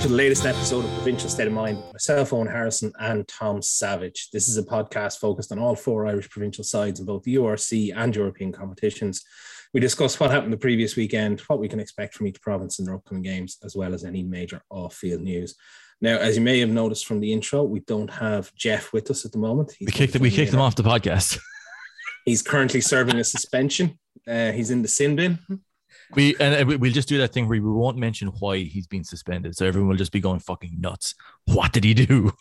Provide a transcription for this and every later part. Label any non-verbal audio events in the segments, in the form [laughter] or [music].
Hello and welcome to the latest episode of Provincial State of Mind. Myself, Owen Harrison, and Tom Savage. This is a podcast focused on all four Irish provincial sides in both the URC and European competitions. We discuss what happened the previous weekend, what we can expect from each province in their upcoming games, as well as any major off-field news. Now, as you may have noticed from the intro, we don't have Jeff with us at the moment. He's we kicked we kicked him off the podcast. He's currently serving a suspension. Uh, he's in the sin bin. We and we'll just do that thing where we won't mention why he's been suspended, so everyone will just be going fucking nuts. What did he do?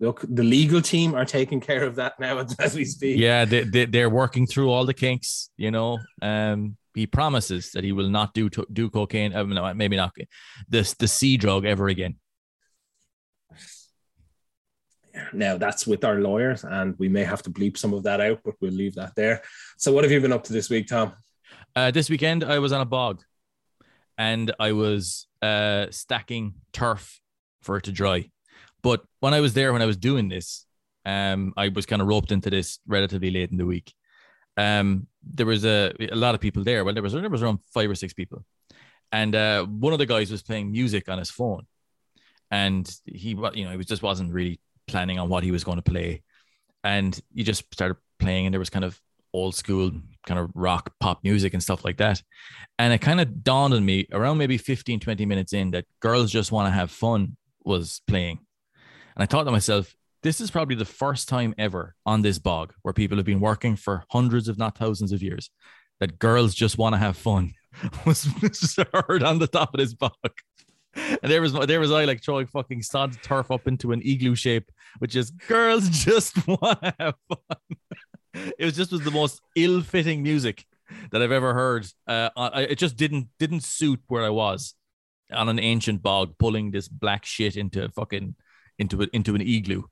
Look, the legal team are taking care of that now [laughs] as we speak. Yeah, they, they they're working through all the kinks. You know, um, he promises that he will not do do cocaine. Uh, no, maybe not this the C drug ever again. Now that's with our lawyers, and we may have to bleep some of that out, but we'll leave that there. So, what have you been up to this week, Tom? Uh, this weekend, I was on a bog and I was uh, stacking turf for it to dry. But when I was there, when I was doing this, um, I was kind of roped into this relatively late in the week. Um, there was a, a lot of people there. Well, there was there was around five or six people, and uh, one of the guys was playing music on his phone, and he, you know, he was just wasn't really planning on what he was going to play, and he just started playing, and there was kind of old school kind of rock pop music and stuff like that. And it kind of dawned on me around maybe 15, 20 minutes in that girls just want to have fun was playing. And I thought to myself, this is probably the first time ever on this bog where people have been working for hundreds, if not thousands of years, that girls just want to have fun [laughs] was heard on the top of this bog. And there was there was I like throwing fucking sod turf up into an igloo shape, which is girls just want to have fun. [laughs] [laughs] it was just was the most ill-fitting music that I've ever heard. Uh, it just didn't didn't suit where I was on an ancient bog, pulling this black shit into fucking into a, into an igloo.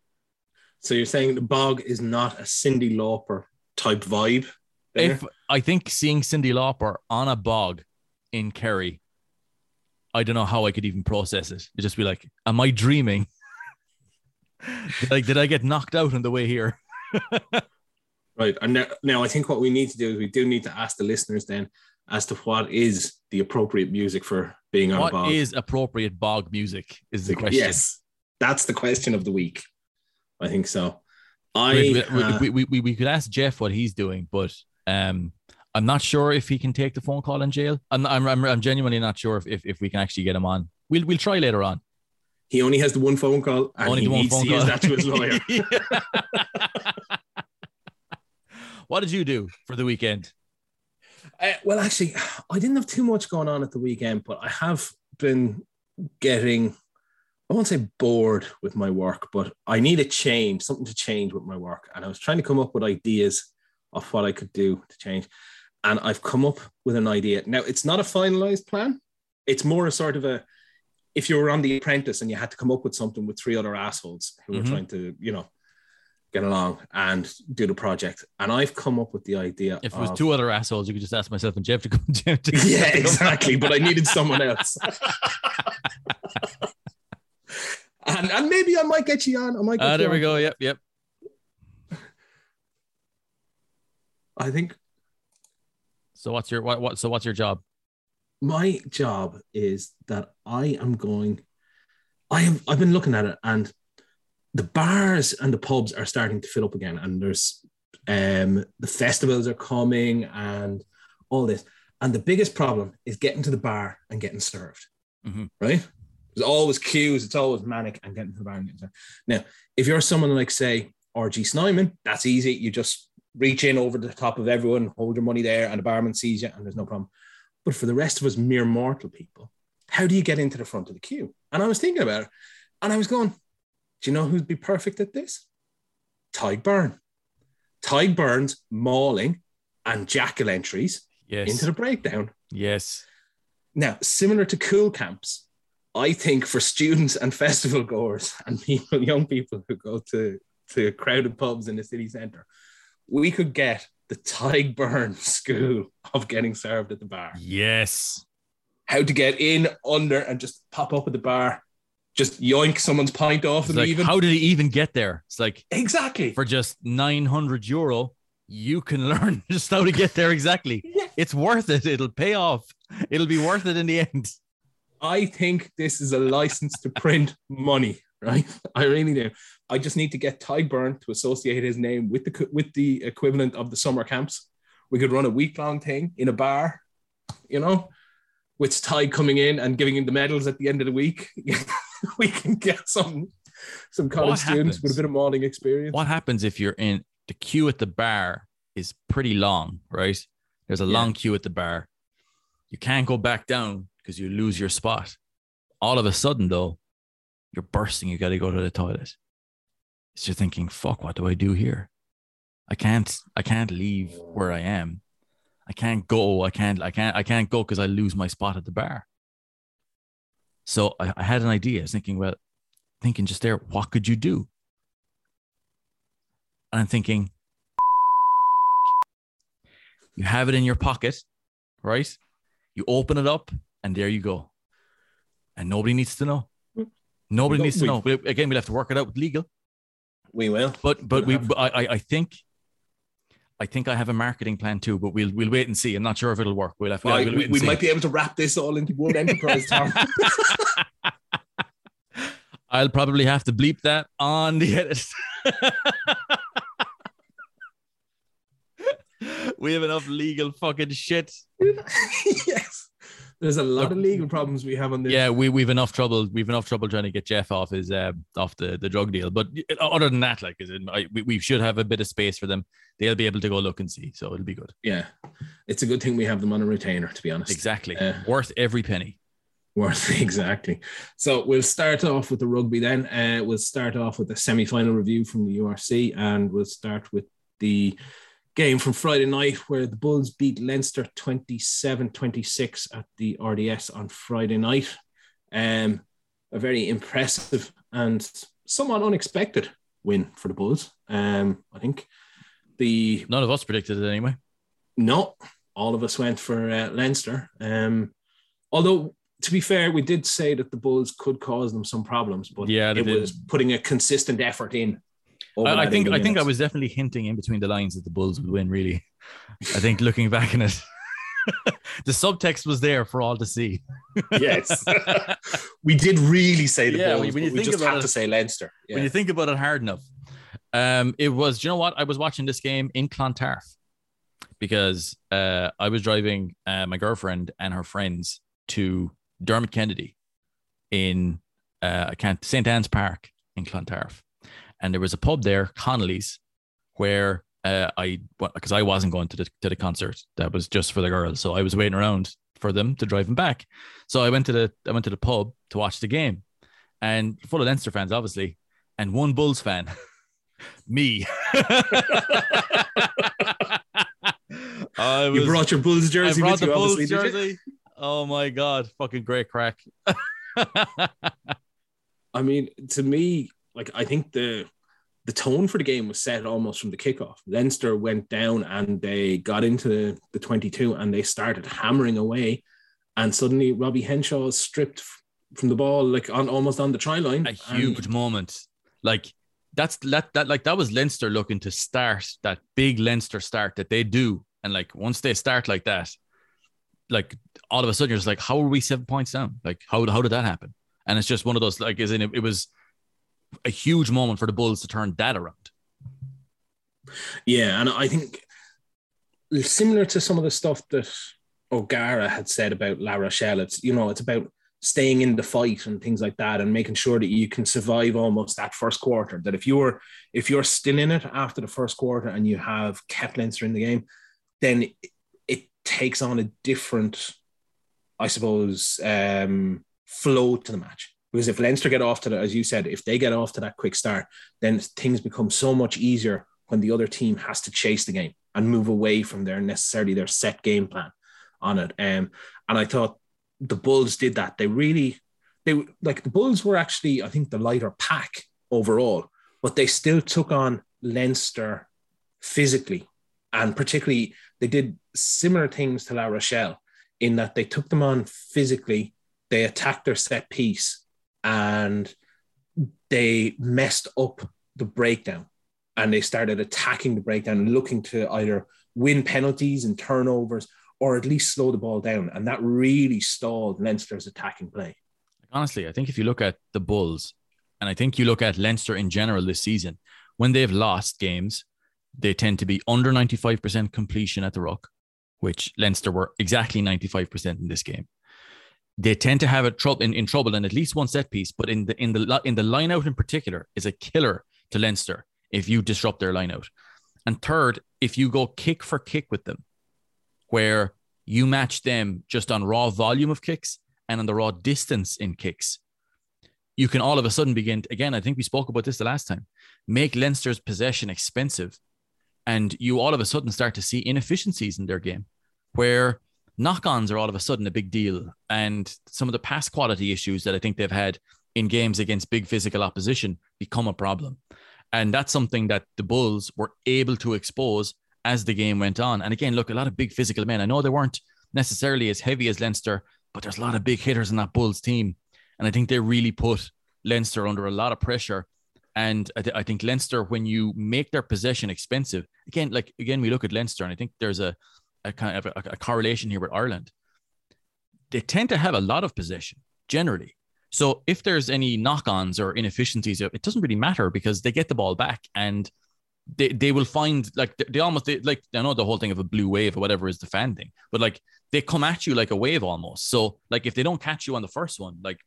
So you're saying the bog is not a Cyndi Lauper type vibe? There? If I think seeing Cyndi Lauper on a bog in Kerry, I don't know how I could even process it. It'd just be like, am I dreaming? [laughs] like, did I get knocked out on the way here? [laughs] Right. And now, now I think what we need to do is we do need to ask the listeners then as to what is the appropriate music for being on what a bog. What is appropriate bog music is the question. Yes. That's the question of the week. I think so. I we, uh, we, we, we, we could ask Jeff what he's doing, but um I'm not sure if he can take the phone call in jail. I'm I'm, I'm, I'm genuinely not sure if, if, if we can actually get him on. We'll we'll try later on. He only has the one phone call and only he needs to use that to his lawyer. [laughs] [laughs] [laughs] What did you do for the weekend? Uh, well, actually, I didn't have too much going on at the weekend, but I have been getting, I won't say bored with my work, but I need a change, something to change with my work. And I was trying to come up with ideas of what I could do to change. And I've come up with an idea. Now, it's not a finalized plan, it's more a sort of a, if you were on The Apprentice and you had to come up with something with three other assholes who mm-hmm. were trying to, you know, get along and do the project. And I've come up with the idea. If it was of, two other assholes, you could just ask myself and Jeff to come. [laughs] Jeff to [laughs] yeah, exactly. but I needed someone else. [laughs] and and maybe I might get you on. I might. Ah, uh, there we go. Yep, yep. I think. So what's your what what? So what's your job? My job is that I am going. I have I've been looking at it and the bars and the pubs are starting to fill up again, and there's um, the festivals are coming and all this. And the biggest problem is getting to the bar and getting served. Mm-hmm. Right? There's always queues. It's always manic and getting to the bar and getting served. Now, if you're someone like say RG Snyman, that's easy. You just reach in over the top of everyone, hold your money there, and the barman sees you, and there's no problem. But for the rest of us mere mortal people, how do you get into the front of the queue? And I was thinking about it, and I was going, do you know who'd be perfect at this? Tadhg Beirne. Tadhg Beirne's mauling and jackal entries yes. into the breakdown. Yes. Now, similar to cool camps, I think for students and festival goers and people, [laughs] young people who go to, to crowded pubs in the city centre, we could get the Tadhg Beirne [laughs] school of getting served at the bar. Yes. How to get in, under, and just pop up at the bar just yoink someone's pint off them. Like, even. How did he even get there? It's like exactly for just nine hundred euro, you can [laughs] learn just how to get there exactly. [laughs] yeah. It's worth it. It'll pay off. It'll be worth it in the end. I think this is a license to print money, right? [laughs] I really do. I just need to get Tadhg Beirne to associate his name with the with the equivalent of the summer camps. We could run a week long thing in a bar, you know, with Tadhg coming in and giving him the medals at the end of the week. [laughs] we can get some some college What students happens? with a bit of modeling experience. What happens if you're in the queue at the bar is pretty long, right? There's a Yeah. long queue at the bar. You can't go back down because you lose your spot. All of a sudden, though, you're bursting. You got to go to the toilet. It's just thinking, "Fuck, what do I do here? I can't. I can't leave where I am. I can't go. I can't. I can't. I can't go because I lose my spot at the bar." So I, I had an idea. I was thinking, well, thinking just there, what could you do? And I'm thinking, [laughs] you have it in your pocket, right? You open it up, and there you go. And nobody needs to know. Nobody needs to we- know. But again, we'll have to work it out with legal. We will. But but we We'll have- but I I- I think I think I have a marketing plan too. But we'll we'll wait and see. I'm not sure if it'll work. We'll have Well, we'll we, we might be able to wrap this all into one enterprise, Tom. [laughs] I'll probably have to bleep that on the edit. [laughs] we have enough legal fucking shit. [laughs] yes. There's a lot of legal problems we have on this. Yeah, we we've enough trouble. We've enough trouble trying to get Jeff off his uh, off the, the drug deal. But other than that, like, is it, I, we, we should have a bit of space for them. They'll be able to go look and see, so it'll be good. Yeah. It's a good thing we have them on a retainer, to be honest. Exactly, Uh, worth every penny. Worth [laughs] exactly. So we'll start off with the rugby then. Uh, we'll start off with the semi-final review from the URC, and we'll start with the game from Friday night where the Bulls beat Leinster 27-26 at the RDS on Friday night. Um, a very impressive and somewhat unexpected win for the Bulls. Um, I think the None of us predicted it anyway. no, all of us went for uh, Leinster. Um, although, to be fair, we did say that the Bulls could cause them some problems, but Yeah, it did. was putting a consistent effort in. I, I think I think I was definitely hinting in between the lines that the Bulls would win. Really, I think looking back on it, [laughs] the subtext was there for all to see. yes, [laughs] we did really say the Yeah, Bulls, when- you we just about had it- to say Leinster. Yeah. When you think about it hard enough, um, it was. Do you know what? I was watching this game in Clontarf because uh, I was driving uh, my girlfriend and her friends to Dermot Kennedy in uh, I can't St Anne's Park in Clontarf, and there was a pub there, Connolly's, where uh, I because I wasn't going to the to the concert that was just for the girls, so I was waiting around for them to drive them back. So I went to the I went to the pub to watch the game, and full of Leinster fans, obviously, and one Bulls fan, [laughs] me. [laughs] I you brought your Bulls I jersey brought with the you, Bulls obviously, did you? jersey. Oh my god, fucking great crack. [laughs] I mean, to me, like I think the the tone for the game was set almost from the kickoff. Leinster went down and they got into the, the 22 and they started hammering away. And suddenly Robbie Henshaw is stripped from the ball, like on almost on the try line. a huge moment. Like that's that that like that was Leinster looking to start that big Leinster start that they do, and like once they start like that, like all of a sudden you're just like, how are we seven points down? Like how how did that happen? And it's just one of those like, is in it, it was a huge moment for the Bulls to turn that around. Yeah, and I think similar to some of the stuff that O'Gara had said about La Rochelle, it's you know, it's about staying in the fight and things like that and making sure that you can survive almost that first quarter. That if you're if you're still in it after the first quarter and you have kept Leinster in the game, then it, it takes on a different, I suppose, um, flow to the match. Because if Leinster get off to the, as you said, if they get off to that quick start, then things become so much easier when the other team has to chase the game and move away from their necessarily their set game plan on it. Um, and I thought the Bulls did that. They really, they like the Bulls were actually, I think, the lighter pack overall, but they still took on Leinster physically, and particularly they did similar things to La Rochelle in that they took them on physically. They attacked their set piece and they messed up the breakdown and they started attacking the breakdown and looking to either win penalties and turnovers or at least slow the ball down. And that really stalled Leinster's attacking play. Honestly, I think if you look at the Bulls, and I think you look at Leinster in general this season, when they've lost games, they tend to be under 95% completion at the ruck, which Leinster were exactly 95% in this game. They tend to have a trouble in, in trouble in at least one set piece, but in the in the in the line out in particular is a killer to Leinster if you disrupt their line out. And third, if you go kick for kick with them, where you match them just on raw volume of kicks and on the raw distance in kicks, you can all of a sudden begin, again, I think we spoke about this the last time, make Leinster's possession expensive. And you all of a sudden start to see inefficiencies in their game where knock ons are all of a sudden a big deal. And some of the pass quality issues that I think they've had in games against big physical opposition become a problem. And that's something that the Bulls were able to expose as the game went on. And again, look, a lot of big physical men. I know they weren't necessarily as heavy as Leinster, but there's a lot of big hitters in that Bulls team. And I think they really put Leinster under a lot of pressure. And I, th- I think Leinster, when you make their possession expensive, again, like again, we look at Leinster, and I think there's a, a kind of a, a correlation here with Ireland. They tend to have a lot of possession generally. So if there's any knock-ons or inefficiencies, it doesn't really matter because they get the ball back and they, they will find like they, almost they, like I know the whole thing of a blue wave or whatever is the fan thing, but like they come at you like a wave almost. So like if they don't catch you on the first one, like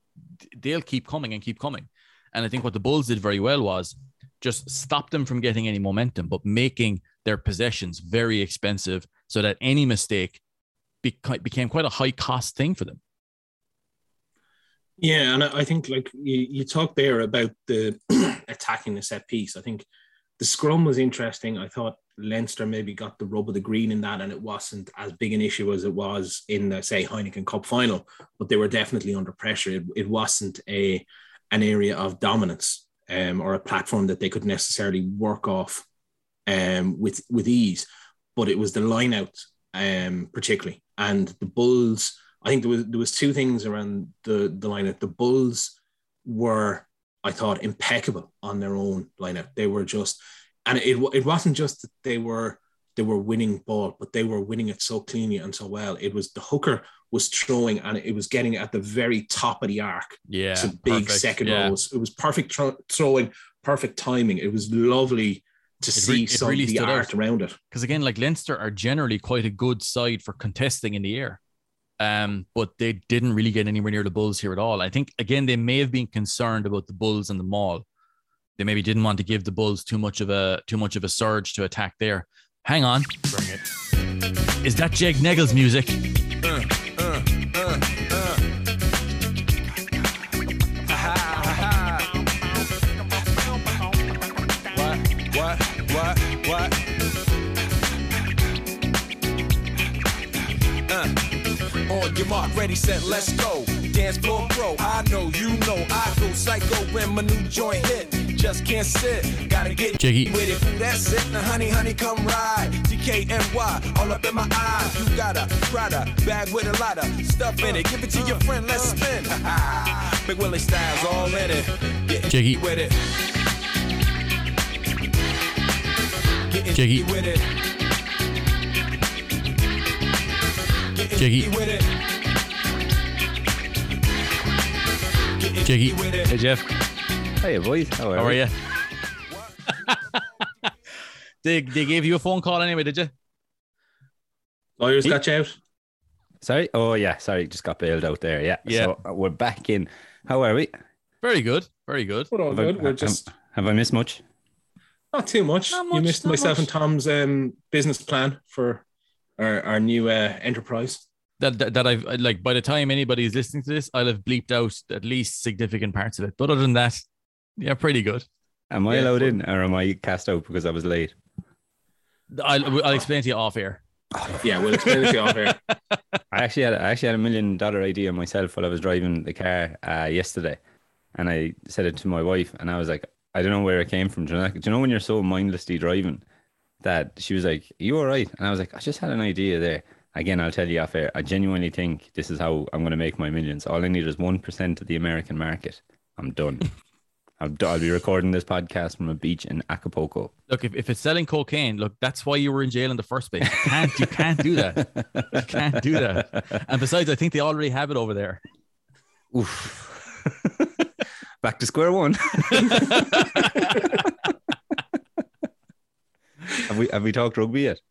they'll keep coming and keep coming. And I think what the Bulls did very well was just stop them from getting any momentum, but making their possessions very expensive so that any mistake became quite a high cost thing for them. Yeah, and I think like you, you talked there about the [clears throat] attacking the set piece. I think the scrum was interesting. I thought Leinster maybe got the rub of the green in that, and it wasn't as big an issue as it was in the say Heineken Cup final. But they were definitely under pressure. It, it wasn't a an area of dominance um, or a platform that they could necessarily work off um, with with ease. But it was the line out um, particularly, and the Bulls. I think there was there was two things around the the line out. The Bulls were I thought impeccable on their own lineup. They were just, and it it wasn't just that they were they were winning ball, but they were winning it so cleanly and so well. It was the hooker was throwing and it was getting at the very top of the arc. Yeah, so big perfect. second yeah. rows. It was perfect throwing, perfect timing. It was lovely to it see re- some really of the art out. around it. Because again, like Leinster are generally quite a good side for contesting in the air. Um, but they didn't really get anywhere near the Bulls here at all. I think again they may have been concerned about the Bulls and the Maul. They maybe didn't want to give the Bulls too much of a too much of a surge to attack there. Hang on. Bring it. Is that Jake Neggles music? Uh, your mark, ready, set, let's go. Dance floor pro, I know, you know, I go psycho when my new joint hit. Just can't sit, gotta get Jiggy. with it. That's it. Now, honey, honey, come ride. DKNY, all up in my eye. You got a Prada bag with a lot of stuff in it. Give it to your friend, let's spin. Big Willie Styles all in it. Get Jiggy with it. Getting Jiggy with it. Jiggy. Jiggy. Hey, Jeff. Hey, boys. How are, How are you? [laughs] they, they gave you a phone call anyway, did you? Lawyers got you out. Sorry? Oh, yeah. Sorry. Just got bailed out there. Yeah. Yeah. So uh, we're back in. How are we? Very good. Very good. We're all have good. I, we're just. Have I missed much? Not too much. Not much you missed myself much. and Tom's um, business plan for our, our new uh, enterprise. That, that, that I've like by the time anybody is listening to this, I'll have bleeped out at least significant parts of it. But other than that, yeah, pretty good. Am I yeah, allowed in or am I cast out because I was late? I'll, I'll explain to you off air. yeah, we'll explain it to you off air. [laughs] I actually had I actually had a million dollar idea myself while I was driving the car uh, yesterday, and I said it to my wife, and I was like, I don't know where it came from. Do you know, do you know when you're so mindlessly driving that she was like, "You all right?" And I was like, "I just had an idea there." Again, I'll tell you off air. I genuinely think this is how I'm going to make my millions. All I need is one percent of the American market. I'm done. [laughs] I'll, I'll be recording this podcast from a beach in Acapulco. Look, if, if it's selling cocaine, look, that's why you were in jail in the first place. You can't, you can't do that. You can't do that. And besides, I think they already have it over there. Oof. [laughs] Back to square one. [laughs] have we have we talked rugby yet?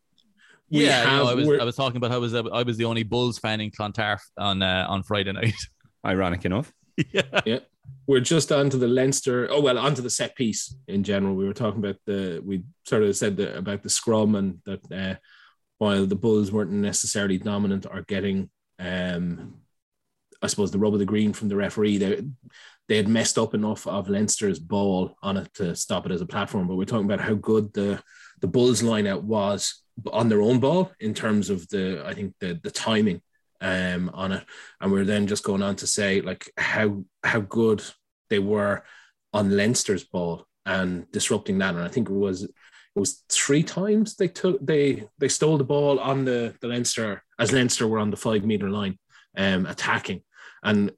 We yeah, have- no, I was I was talking about how I was I was the only Bulls fan in Clontarf on uh, on Friday night. [laughs] Ironic enough. yeah. we're just onto the Leinster. Oh well, onto the set piece in general. We were talking about the. We sort of said the, about the scrum and that uh, while the Bulls weren't necessarily dominant or getting, um, I suppose the rub of the green from the referee, they they had messed up enough of Leinster's ball on it to stop it as a platform. But we're talking about how good the the Bulls line out was on their own ball in terms of the I think the the timing um on it. And we're then just going on to say like how how good they were on Leinster's ball and disrupting that. And I think it was it was three times they took they they stole the ball on the the Leinster as Leinster were on the 5 meter line um attacking. And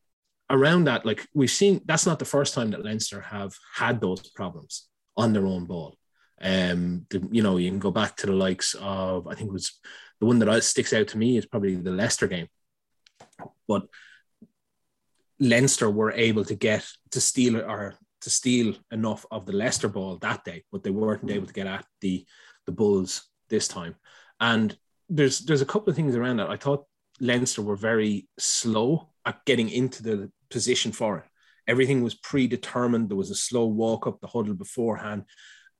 around that like we've seen that's not the first time that Leinster have had those problems on their own ball um the, you know you can go back to the likes of I think it was the one that sticks out to me is probably the Leicester game. But Leinster were able to get to steal or to steal enough of the Leicester ball that day, but they weren't able to get at the the Bulls this time. And there's there's a couple of things around that. I thought Leinster were very slow at getting into the position for it. Everything was predetermined. There was a slow walk up the huddle beforehand,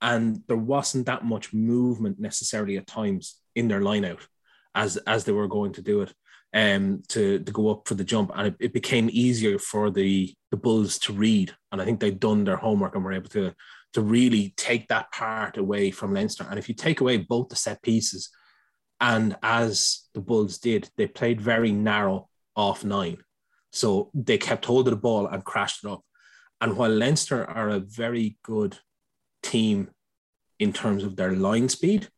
and there wasn't that much movement necessarily at times in their line out as as they were going to do it um to to go up for the jump. And it, it became easier for the the bulls to read. And i think they'd done their homework and were able to to really take that part away from leinster. And if you take away both the set pieces and as the bulls did they played very narrow off nine. So they kept hold of the ball and crashed it up. And while leinster are a very good team in terms of their line speed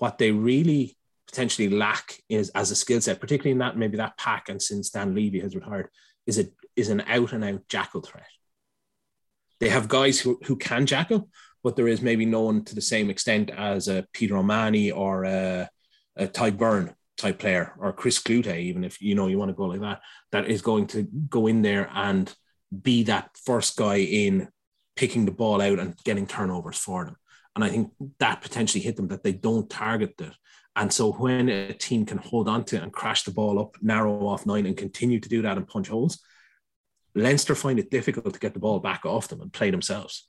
what they really potentially lack is as a skill set, particularly in that maybe that pack, and since Dan Leavy has retired, is it is an out and out jackal threat. They have guys who, who can jackal, but there is maybe no one to the same extent as a Peter O'Mahony or a, a Tadhg Beirne type player or Chris Clute, even if you know you want to go like that, that is going to go in there and be that first guy in picking the ball out and getting turnovers for them. And I think that potentially hit them that they don't target that. And so when a team can hold on to it and crash the ball up, narrow off nine, and continue to do that and punch holes, Leinster find it difficult to get the ball back off them and play themselves.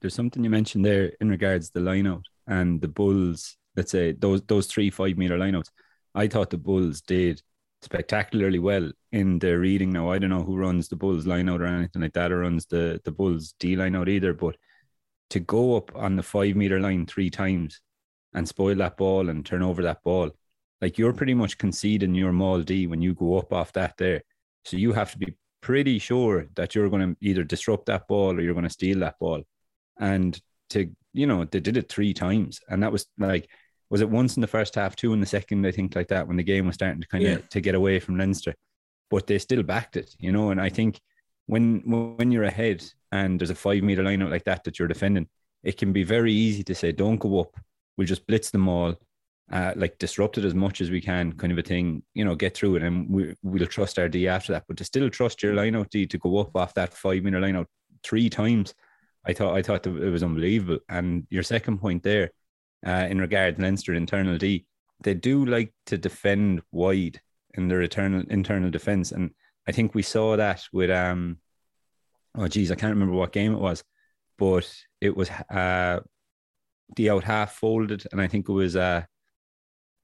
There's something you mentioned there in regards to the lineout and the Bulls. Let's say those those three five meter lineouts. I thought the Bulls did spectacularly well in the reading. Now I don't know who runs the Bulls line out or anything like that, or runs the the Bulls D line out either. But to go up on the five meter line three times and spoil that ball and turn over that ball, like you're pretty much conceding your maul D when you go up off that there. So you have to be pretty sure that you're going to either disrupt that ball or you're going to steal that ball. And to, you know, they did it three times. And that was like, was it once in the first half, two in the second, I think, like that, when the game was starting to kind of Yeah. to get away from Leinster. But they still backed it, you know. And I think when when you're ahead and there's a five meter line out like that that you're defending, it can be very easy to say, don't go up. We'll just blitz them all, uh, like disrupt it as much as we can, kind of a thing, you know, get through it. And we, we'll trust our D after that. But to still trust your line out D to go up off that five meter line out three times, I thought I thought it was unbelievable. And your second point there, uh, in regard to Leinster internal D, they do like to defend wide in their internal internal defense, and I think we saw that with um, oh geez, I can't remember what game it was, but it was uh, the out half folded, and I think it was uh,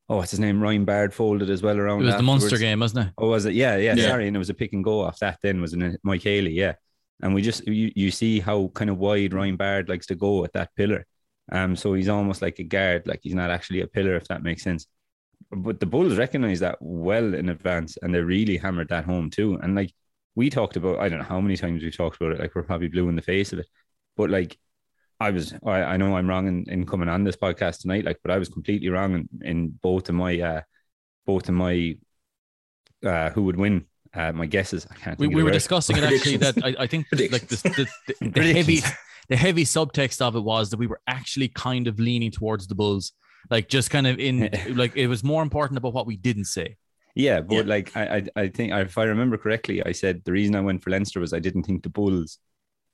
oh what's his name, Ryan Baird folded as well around. It was the Munster game, wasn't it? Oh, was it? Yeah, yeah, Yeah. Sorry, and it was a pick and go off that. Then was it Mike Haley? Yeah, and we just you, you see how kind of wide Ryan Baird likes to go at that pillar. Um, so he's almost like a guard, like he's not actually a pillar, if that makes sense. But the Bulls recognize that well in advance, and they really hammered that home too. And like we talked about, I don't know how many times we've talked about it. Like we're probably blue in the face of it, but like I was, I, I know I'm wrong in, in coming on this podcast tonight, like, but I was completely wrong in, in both of my, uh, both of my, uh, who would win Uh, my guesses, I can't. We, we were discussing it actually that I, I think [laughs] like the, the, the, the heavy the heavy subtext of it was that we were actually kind of leaning towards the Bulls, like just kind of in [laughs] like it was more important about what we didn't say. Yeah, but Yeah. like I, I, I think if I remember correctly, I said the reason I went for Leinster was I didn't think the Bulls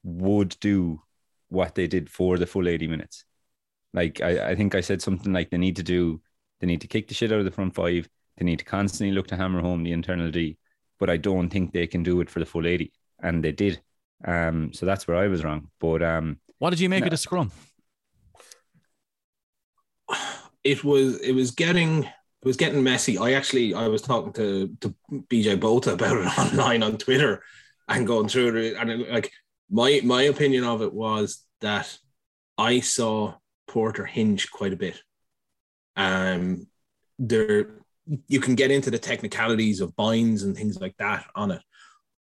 would do what they did for the full eighty minutes. Like I, I think I said something like they need to do, they need to kick the shit out of the front five. They need to constantly look to hammer home the internal D. But I don't think they can do it for the full eighty, and they did. Um, so that's where I was wrong. But um, What did you make No. of the scrum? It was it was getting it was getting messy. I actually I was talking to to BJ Botha about it [laughs] online on Twitter and going through it and it, like my my opinion of it was that I saw Porter hinge quite a bit. Um there you can get into the technicalities of binds and things like that on it.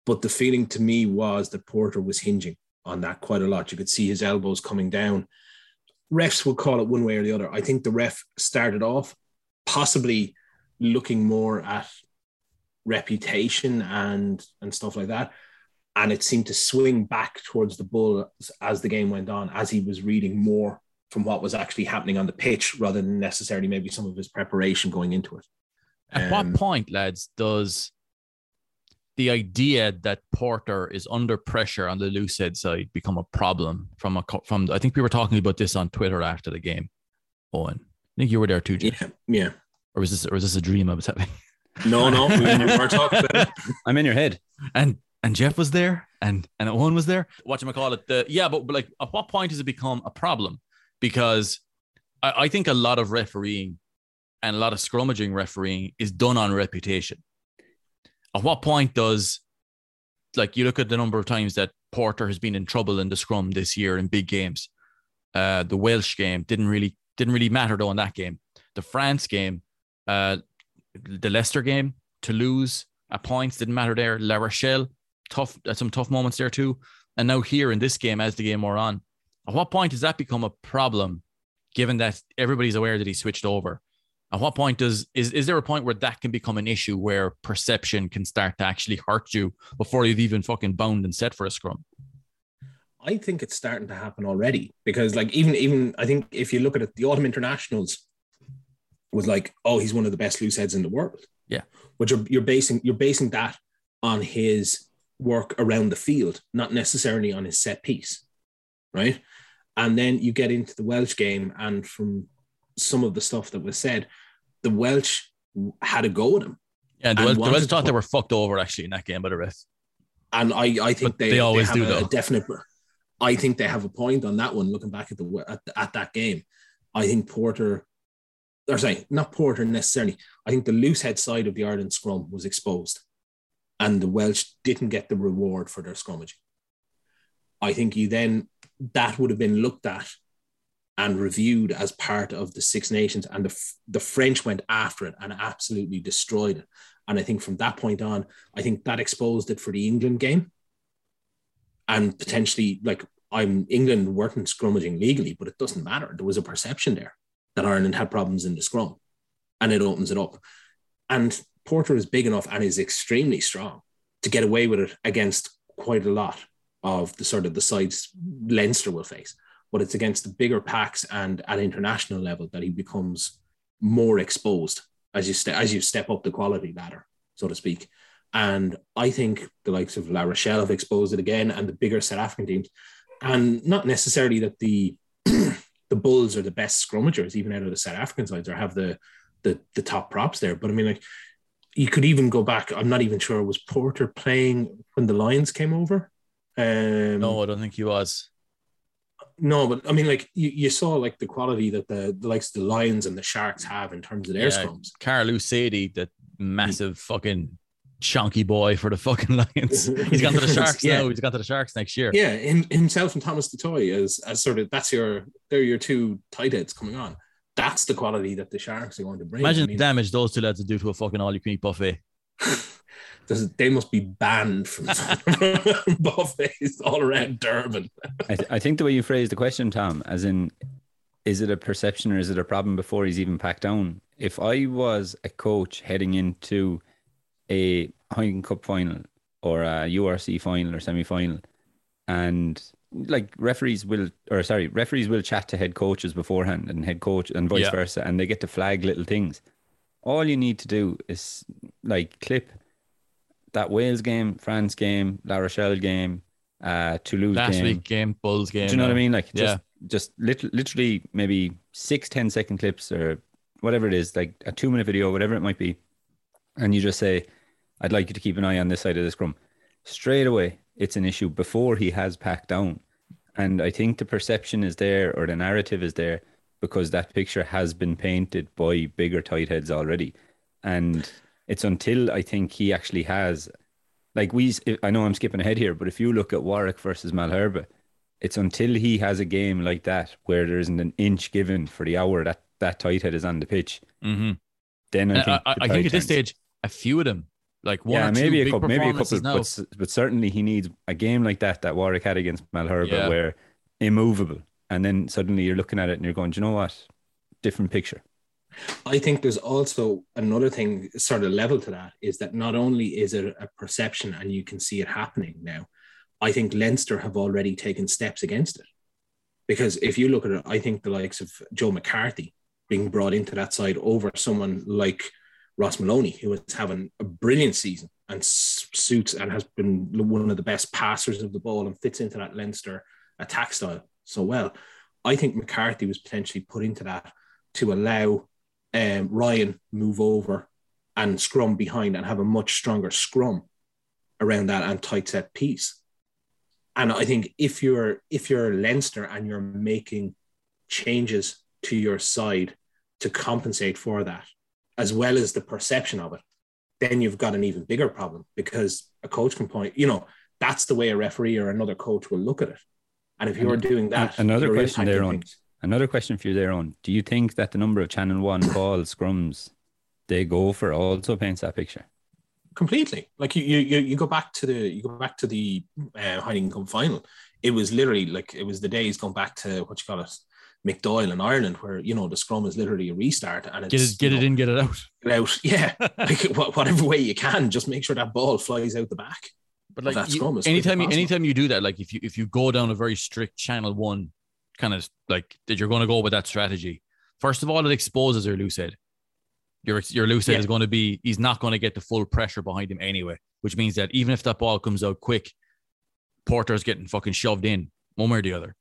But the feeling to me was that Porter was hinging on that quite a lot. You could see his elbows coming down refs will call it one way or the other. I think the ref started off possibly looking more at reputation and and stuff like that. And it seemed to swing back towards the Bulls as the game went on, as he was reading more from what was actually happening on the pitch rather than necessarily maybe some of his preparation going into it. At Um, what point, lads, does the idea that Porter is under pressure on the loose head side become a problem from a from? I think we were talking about this on Twitter after the game. Owen, I think you were there too, Jeff. Yeah, yeah. or was this or was this a dream I was having? [laughs] No, no, we were talking about it. [laughs] I'm in your head. and and Jeff was there, and and Owen was there. What I call it? The yeah, but, but like, at what point does it become a problem? Because I, I think a lot of refereeing and a lot of scrummaging refereeing is done on reputation. At what point does like you look at the number of times that Porter has been in trouble in the scrum this year in big games? Uh, the Welsh game didn't really didn't really matter though in that game. The France game, uh, the Leicester game to lose at points didn't matter there. La Rochelle, tough, uh, some tough moments there too. And now here in this game, as the game wore on, at what point does that become a problem? Given that everybody's aware that he switched over, at what point does is is there a point where that can become an issue where perception can start to actually hurt you before you've even fucking bound and set for a scrum? I think it's starting to happen already because, like, even even I think if you look at it, the autumn internationals was like, oh, he's one of the best loose heads in the world. Yeah. but you're you're basing you're basing that on his work around the field, not necessarily on his set piece, right? And then you get into the Welsh game, and from some of the stuff that was said, the Welsh had a go at him, Yeah, the Welsh, the Welsh thought they were fucked over actually in that game by the ref. and I I think they, they always have do, a, though. a definite. I think they have a point on that one. Looking back at the at, at that game, I think Porter, or sorry, not Porter necessarily. I think the loose head side of the Ireland scrum was exposed, and the Welsh didn't get the reward for their scrummaging. I think you then that would have been looked at and reviewed as part of the Six Nations, and the the French went after it and absolutely destroyed it. And I think from that point on, I think that exposed it for the England game. And potentially, like, I'm England weren't scrummaging legally, but it doesn't matter. There was a perception there that Ireland had problems in the scrum, and it opens it up. And Porter is big enough and is extremely strong to get away with it against quite a lot of the sort of the sides Leinster will face. But it's against the bigger packs and at international level that he becomes more exposed as you ste- as you step up the quality ladder, so to speak. And I think the likes of La Rochelle have exposed it again, and the bigger South African teams, and not necessarily that the [clears throat] the Bulls are the best scrummagers, even out of the South African sides, or have the the the top props there. But I mean, like you could even go back. I'm not even sure was Porter playing when the Lions came over. Um, No, I don't think he was. No, but I mean, like you, you saw like the quality that the, the likes of the Lions and the Sharks have in terms of their Yeah. scrums. Carl Sadie, the massive fucking chunky boy for the fucking [laughs] Lions. [laughs] He's gone to the Sharks Yeah. now. He's gone to the Sharks next year. Yeah, him, himself and Thomas du Toit as as sort of that's your they're your two tight heads coming on. That's the quality that the Sharks are going to bring. Imagine I the damage those two lads would do to a fucking all you can eat buffet. [laughs] does- they must be banned from [laughs] buffets [laughs] all around Durban. I, th- I think the way you phrased the question, Tom, as in, is it a perception or is it a problem before he's even packed down? If I was a coach heading into a Heineken Cup final or a URC final or semi final, and like referees will, or sorry, referees will chat to head coaches beforehand and head coach and vice Yeah. versa, and they get to flag little things. All you need to do is like clip that Wales game, France game, La Rochelle game, uh, Toulouse Last game. week game, Bulls game. Do you know what I mean? Like Yeah. just just lit- literally maybe six, 10 second clips or whatever it is, like a two minute video, whatever it might be. And you just say, I'd like you to keep an eye on this side of the scrum. Straight away, it's an issue before he has packed down. And I think the perception is there or the narrative is there because that picture has been painted by bigger tight heads already. And it's until I think he actually has like we I know I'm skipping ahead here, but if you look at Warwick versus Malherbe, it's until he has a game like that where there isn't an inch given for the hour that that tight head is on the pitch. Mhm. Then I I, think I, the I think at this stage, a few of them, like one yeah, maybe a couple, maybe a couple, now. but, s- but certainly he needs a game like that that Warwick had against Malherbe, Yeah. where immovable, and then suddenly you're looking at it and you're going, Do you know what? Different picture. I think there's also another thing, sort of level to that, is that not only is it a perception and you can see it happening now, I think Leinster have already taken steps against it. Because if you look at it, I think the likes of Joe McCarthy being brought into that side over someone like Ross Molony, who is having a brilliant season and suits and has been one of the best passers of the ball and fits into that Leinster attack style so well. I think McCarthy was potentially put into that to allow um, Ryan move over and scrum behind and have a much stronger scrum around that and tight set piece. And I think if you're if you're Leinster and you're making changes to your side to compensate for that, as well as the perception of it, then you've got an even bigger problem because a coach can point, you know, that's the way a referee or another coach will look at it. And if you're doing that, another question there on- things. Another question for you there on. Do you think that the number of Channel One ball scrums they go for also paints that picture? completely. Like you, you, you, you go back to the you go back to the uh, Heineken Cup final. It was literally like it was the days going back to what you call it, Mick Doyle in Ireland, where you know the scrum is literally a restart and it's get it, get it know, in, get it out. get out. Yeah, [laughs] like whatever way you can, just make sure that ball flies out the back. But like that you- scrum as anytime you possible. anytime you do that, like if you if you go down a very strict channel one kind of like that you're going to go with that strategy. First of all, it exposes your loose head. Your your loose head Yeah. is going to be he's not going to get the full pressure behind him anyway, which means that even if that ball comes out quick, Porter's getting fucking shoved in one way or the other.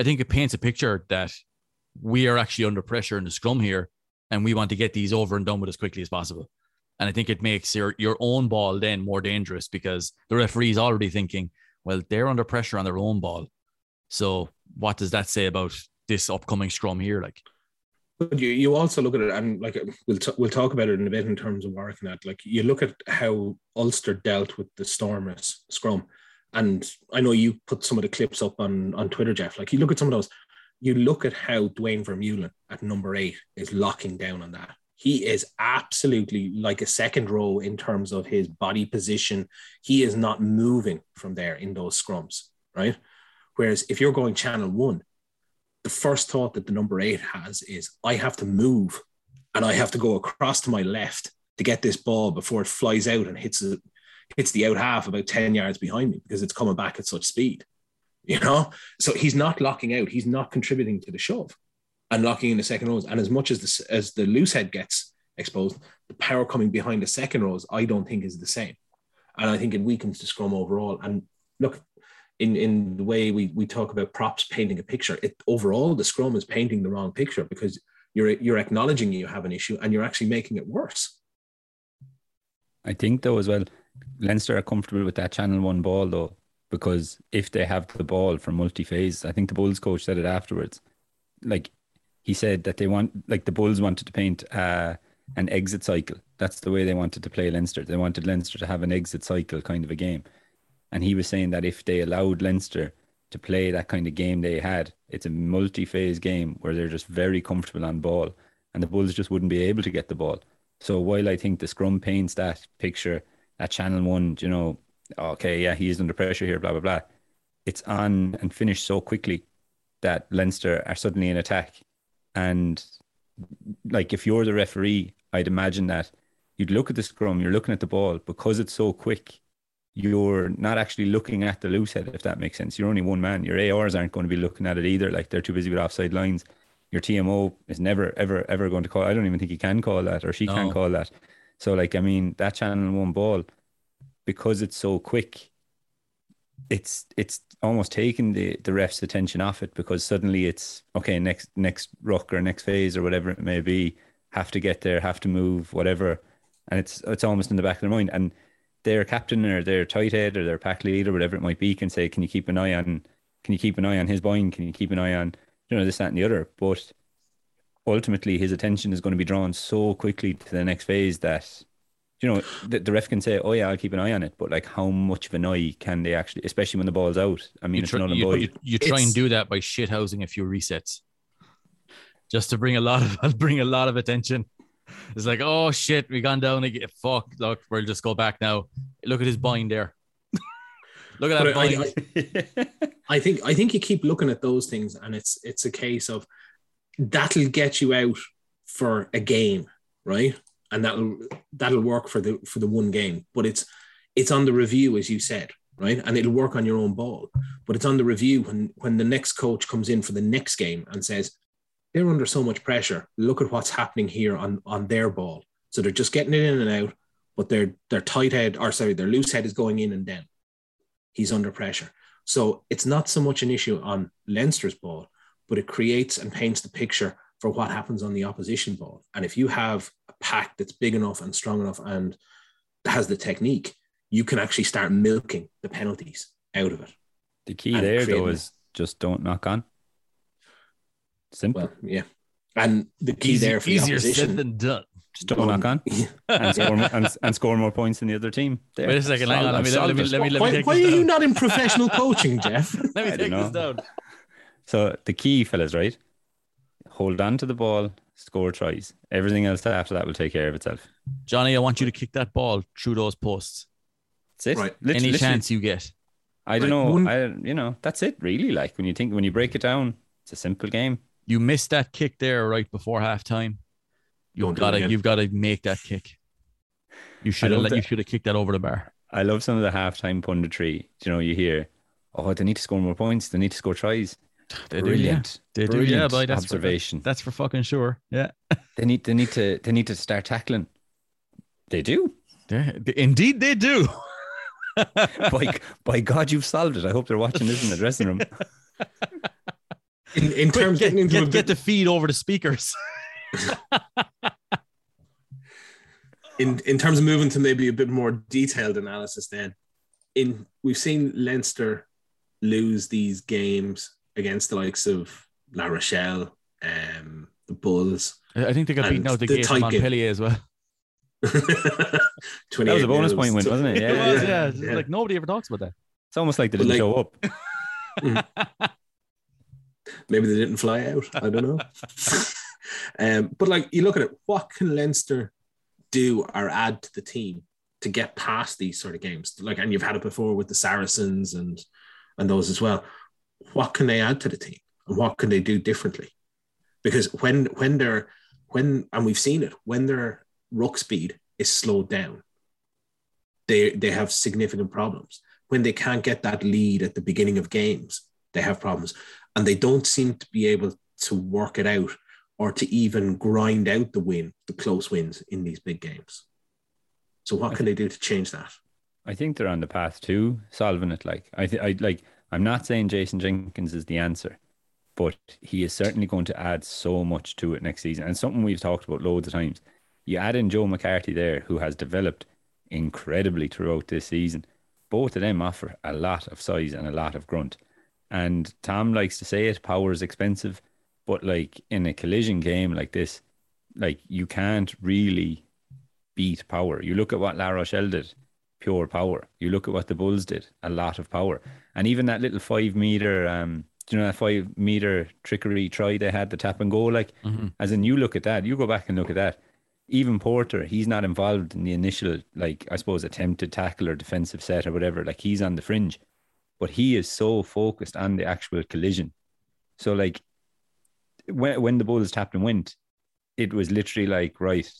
I think it paints a picture that we are actually under pressure in the scrum here, and we want to get these over and done with as quickly as possible. And I think it makes your your own ball then more dangerous because the referee is already thinking, well, they're under pressure on their own ball. So what does that say about this upcoming scrum here? Like, But you, you also look at it, and like we'll t- we'll talk about it in a bit in terms of Warwick and that. Like you look at how Ulster dealt with the Stormers scrum, and I know you put some of the clips up on on Twitter, Jeff. Like you look at some of those, you look at how Duane Vermeulen at number eight is locking down on that. He is absolutely like a second row in terms of his body position. He is not moving from there in those scrums, right? Whereas if you're going channel one, the first thought that the number eight has is I have to move and I have to go across to my left to get this ball before it flies out and hits the, hits the out half about 10 yards behind me because it's coming back at such speed. [laughs] You know? So he's not locking out, he's not contributing to the shove and locking in the second rows. And as much as the, as the loose head gets exposed, the power coming behind the second rows, I don't think is the same. And I think it weakens the scrum overall. And look, in in the way we we talk about props painting a picture, it overall the scrum is painting the wrong picture because you're you're acknowledging you have an issue and you're actually making it worse. I think though as well, Leinster are comfortable with that Channel One ball though, because if they have the ball for multi-phase, I think the Bulls coach said it afterwards. Like he said that they want, like the Bulls wanted to paint uh, an exit cycle. That's the way they wanted to play Leinster. They wanted Leinster to have an exit cycle kind of a game, and he was saying that if they allowed Leinster to play that kind of game they had, it's a multi-phase game where they're just very comfortable on ball, and the Bulls just wouldn't be able to get the ball. So while I think the scrum paints that picture, that channel one, you know, okay, yeah, he is under pressure here, blah blah blah. It's on and finished so quickly that Leinster are suddenly in attack. And like if you're the referee, I'd imagine that you'd look at the scrum, you're looking at the ball because it's so quick. You're not actually looking at the loose head, if that makes sense. You're only one man. Your ARs aren't going to be looking at it either. Like they're too busy with offside lines. Your TMO is never, ever, ever going to call. I don't even think he can call that or she can call that. So, like, I mean, that channel one ball, because it's so quick, it's it's almost taking the the ref's attention off it because suddenly it's okay next next ruck or next phase or whatever it may be have to get there have to move whatever and it's it's almost in the back of their mind and their captain or their tight head or their pack leader, whatever it might be can say can you keep an eye on can you keep an eye on his bind can you keep an eye on you know this that and the other? But ultimately his attention is going to be drawn so quickly to the next phase that you know the, the ref can say oh yeah I'll keep an eye on it but like how much of an eye can they actually especially when the ball's out? I mean You, it's try, not a you, boy you, you try It's- and do that by shithousing a few resets, just to bring a lot of [laughs] bring a lot of attention. It's like, oh shit, we gone down again. Fuck, look, we'll just go back now. Look at his bind there. [laughs] look at that But I- bind. I, [laughs] I think I think you keep looking at those things, and it's it's a case of that'll get you out for a game, right? And that'll that'll work for the for the one game, but it's it's on the review, as you said, right? And it'll work on your own ball, but it's on the review when when the next coach comes in for the next game and says they're under so much pressure. Look at what's happening here on on their ball. So they're just getting it in and out, but their their tight head, or sorry, their loose head is going in and down. He's under pressure. So it's not so much an issue on Leinster's ball, but it creates and paints the picture for what happens on the opposition ball. And if you have a pack that's big enough and strong enough and has the technique, you can actually start milking the penalties out of it. the key there though is just don't knock on simple Well, yeah. And the key Easy- there for the easier opposition. said than done. just don't knock on [laughs] and score, more, and, and score more points than the other team there. Wait a second, hang on. Let me, let, me, let me, let me why take why are this you not in [laughs] professional coaching, Jeff? Let me I take this down. So the key, fellas, right? Hold on to the ball, score tries. Everything else after that will take care of itself. Johnny, I want you to kick that ball through those posts. That's it. Right. Lit- Any literally. chance you get. I don't Right. know. One- I you know that's it really. Like when you think when you break it down, it's a simple game. You missed that kick there right before halftime. You've it got to you've got to make that kick. You should have you should have kicked that over the bar. I love some of the halftime punditry. You know, you hear, oh, they need to score more points. They need to score tries. [sighs] They do, yeah. Brilliant. They do, yeah, Brilliant boy. That's observation. For, that's for fucking sure. Yeah. [laughs] They need they need to they need to start tackling. They do. They- indeed, they do. [laughs] by by God, you've solved it. I hope they're watching this in the dressing room. [laughs] In, in Quick, terms get, getting into a get, bit- get the feed over the speakers. [laughs] in in terms of moving to maybe a bit more detailed analysis then in we've seen Leinster lose these games against the likes of La Rochelle um the Bulls I think they got beaten And out the, the gate from tight game. Montpellier as well. [laughs] That was a bonus point win, wasn't it? it Yeah, was, yeah, yeah. Yeah. Like nobody ever talks about that. It's almost like they didn't like- show up. [laughs] maybe they didn't fly out. I don't know. [laughs] Um but like you look at it what can Leinster do or add to the team to get past these sort of games? Like and you've had it before with the Saracens and and those as well. What can they add to the team? And what can they do differently? Because when when they're when and we've seen it when their ruck speed is slowed down they they have significant problems. When they can't get that lead at the beginning of games they have problems and they don't seem to be able to work it out or to even grind out the win the close wins in these big games so what can they do to change that I think they're on the path to solving it. Like I, th- I like. I'm not saying Jason Jenkins is the answer, but he is certainly going to add so much to it next season. And something we've talked about loads of times. You add in Joe McCarthy there, who has developed incredibly throughout this season. Both of them offer a lot of size and a lot of grunt. And Tom likes to say it: power is expensive, but like in a collision game like this, like you can't really beat power. You look at what La Rochelle did pure power. You look at what the Bulls did, a lot of power. And even that little five meter, um, do you know that five meter trickery try they had, the tap and go? Like, Mhm. as in, you look at that, you go back and look at that. Even Porter, he's not involved in the initial, like, I suppose, attempted tackle or defensive set or whatever. Like, he's on the fringe, but he is so focused on the actual collision. So, like, when, when the Bulls tapped and went, it was literally like, right,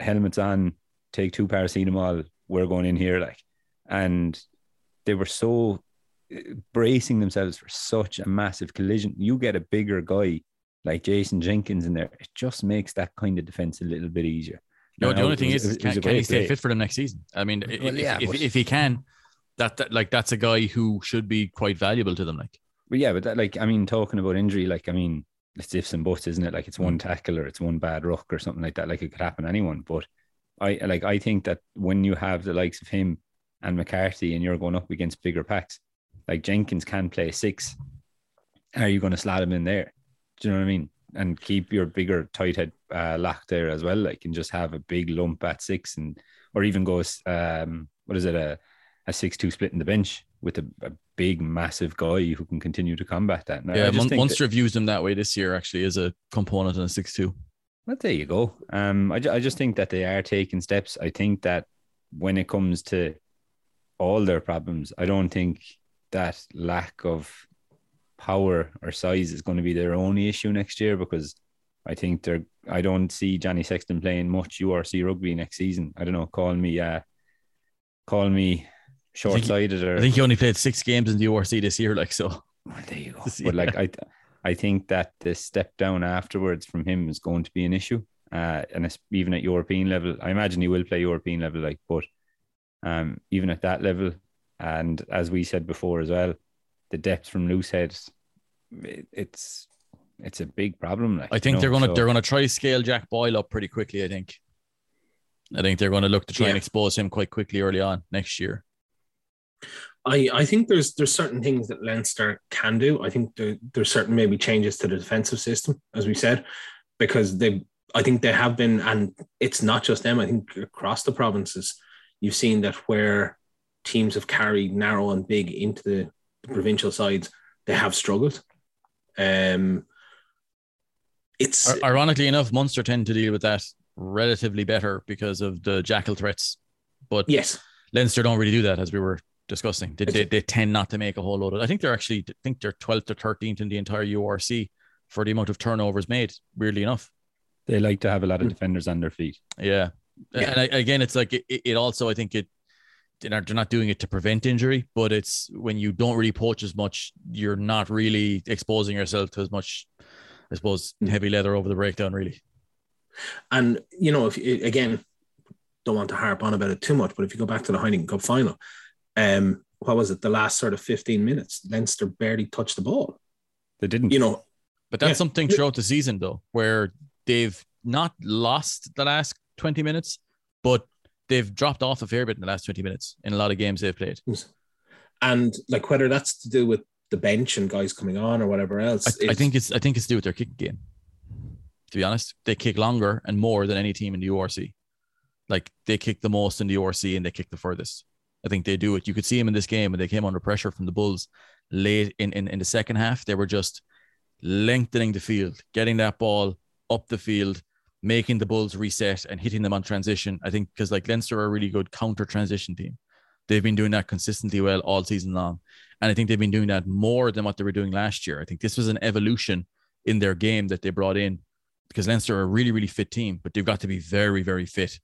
helmets on, take two paracetamol. We're going in here, like, and they were so uh, bracing themselves for such a massive collision. You get a bigger guy like Jason Jenkins in there, it just makes that kind of defense a little bit easier. No, the only thing is, was- can, can he stay fit for the next season? I mean, Well, if, yeah, if, if he can, that, that like that's a guy who should be quite valuable to them. Like, But yeah, but that, like, I mean, talking about injury, like, I mean, it's ifs and buts, isn't it? Like, it's Mm. one tackle or it's one bad ruck or something like that. Like, it could happen to anyone. But I like, I think that when you have the likes of him and McCarthy and you're going up against bigger packs, like Jenkins can play six. Are you going to slot him in there? Do you know what I mean? And keep your bigger tight head uh, lock there as well. Like, and just have a big lump at six and, or even go, um, what is it, a, a six-two split in the bench with a, a big, massive guy who can continue to combat that. And yeah, just Mun- that- Munster have used him that way this year. Actually, as a component in a six-two. Well, there you go. Um, I, ju- I just think that they are taking steps. I think that when it comes to all their problems, I don't think that lack of power or size is going to be their only issue next year because I think they're. I don't see Johnny Sexton playing much URC rugby next season. I don't know. Call me, uh, call me short sighted or I think he only played six games in the URC this year. Like, so Well, there you go. Yeah. But like I, I think that the step down afterwards from him is going to be an issue. Uh, and even at European level, I imagine he will play European level. Like, but um, even at that level, and as we said before as well, the depth from loose heads, it, it's it's a big problem. Like, I think you know, they're gonna so- they're gonna try scale Jack Boyle up pretty quickly. I think. I think they're going to look to try and expose him quite quickly early on next year. I, I think there's there's certain things that Leinster can do. I think there, there's certain maybe changes to the defensive system, as we said, because they I think they have been, and it's not just them. I think across the provinces, you've seen that where teams have carried narrow and big into the, the provincial sides, they have struggled. Um, it's Ironically enough, Munster tend to deal with that relatively better because of the jackal threats, but yes, Leinster don't really do that, as we were discussing. They, they, they tend not to make a whole load of. I think they're actually I think they're 12th or 13th in the entire URC for the amount of turnovers made. Weirdly enough, they like to have a lot of Mm. defenders on their feet. yeah. Yeah. And I, again, it's like it, it also I think it they're not, they're not doing it to prevent injury, but it's when you don't really poach as much, you're not really exposing yourself to as much, I suppose, Mm. heavy leather over the breakdown. Really, And you know, if you, again, don't want to harp on about it too much, but if you go back to the Heineken Cup final, um, what was it? The last sort of fifteen minutes, Leinster barely touched the ball. They didn't. You know, But that's Yeah. something throughout the season, though, where they've not lost the last 20 minutes, but they've dropped off a fair bit in the last 20 minutes in a lot of games they've played. and like whether that's to do with the bench and guys coming on or whatever else. I, I think it's I think it's to do with their kicking game. To be honest, they kick longer and more than any team in the URC. Like they kick the most in the URC and they kick the furthest. I think they do it. You could see them in this game when they came under pressure from the Bulls late in, in, in the second half. They were just lengthening the field, getting that ball up the field, making the Bulls reset and hitting them on transition. I think because like Leinster are a really good counter transition team. They've been doing that consistently well all season long. And I think they've been doing that more than what they were doing last year. I think this was an evolution in their game that they brought in because Leinster are a really, really fit team, but they've got to be very, very fit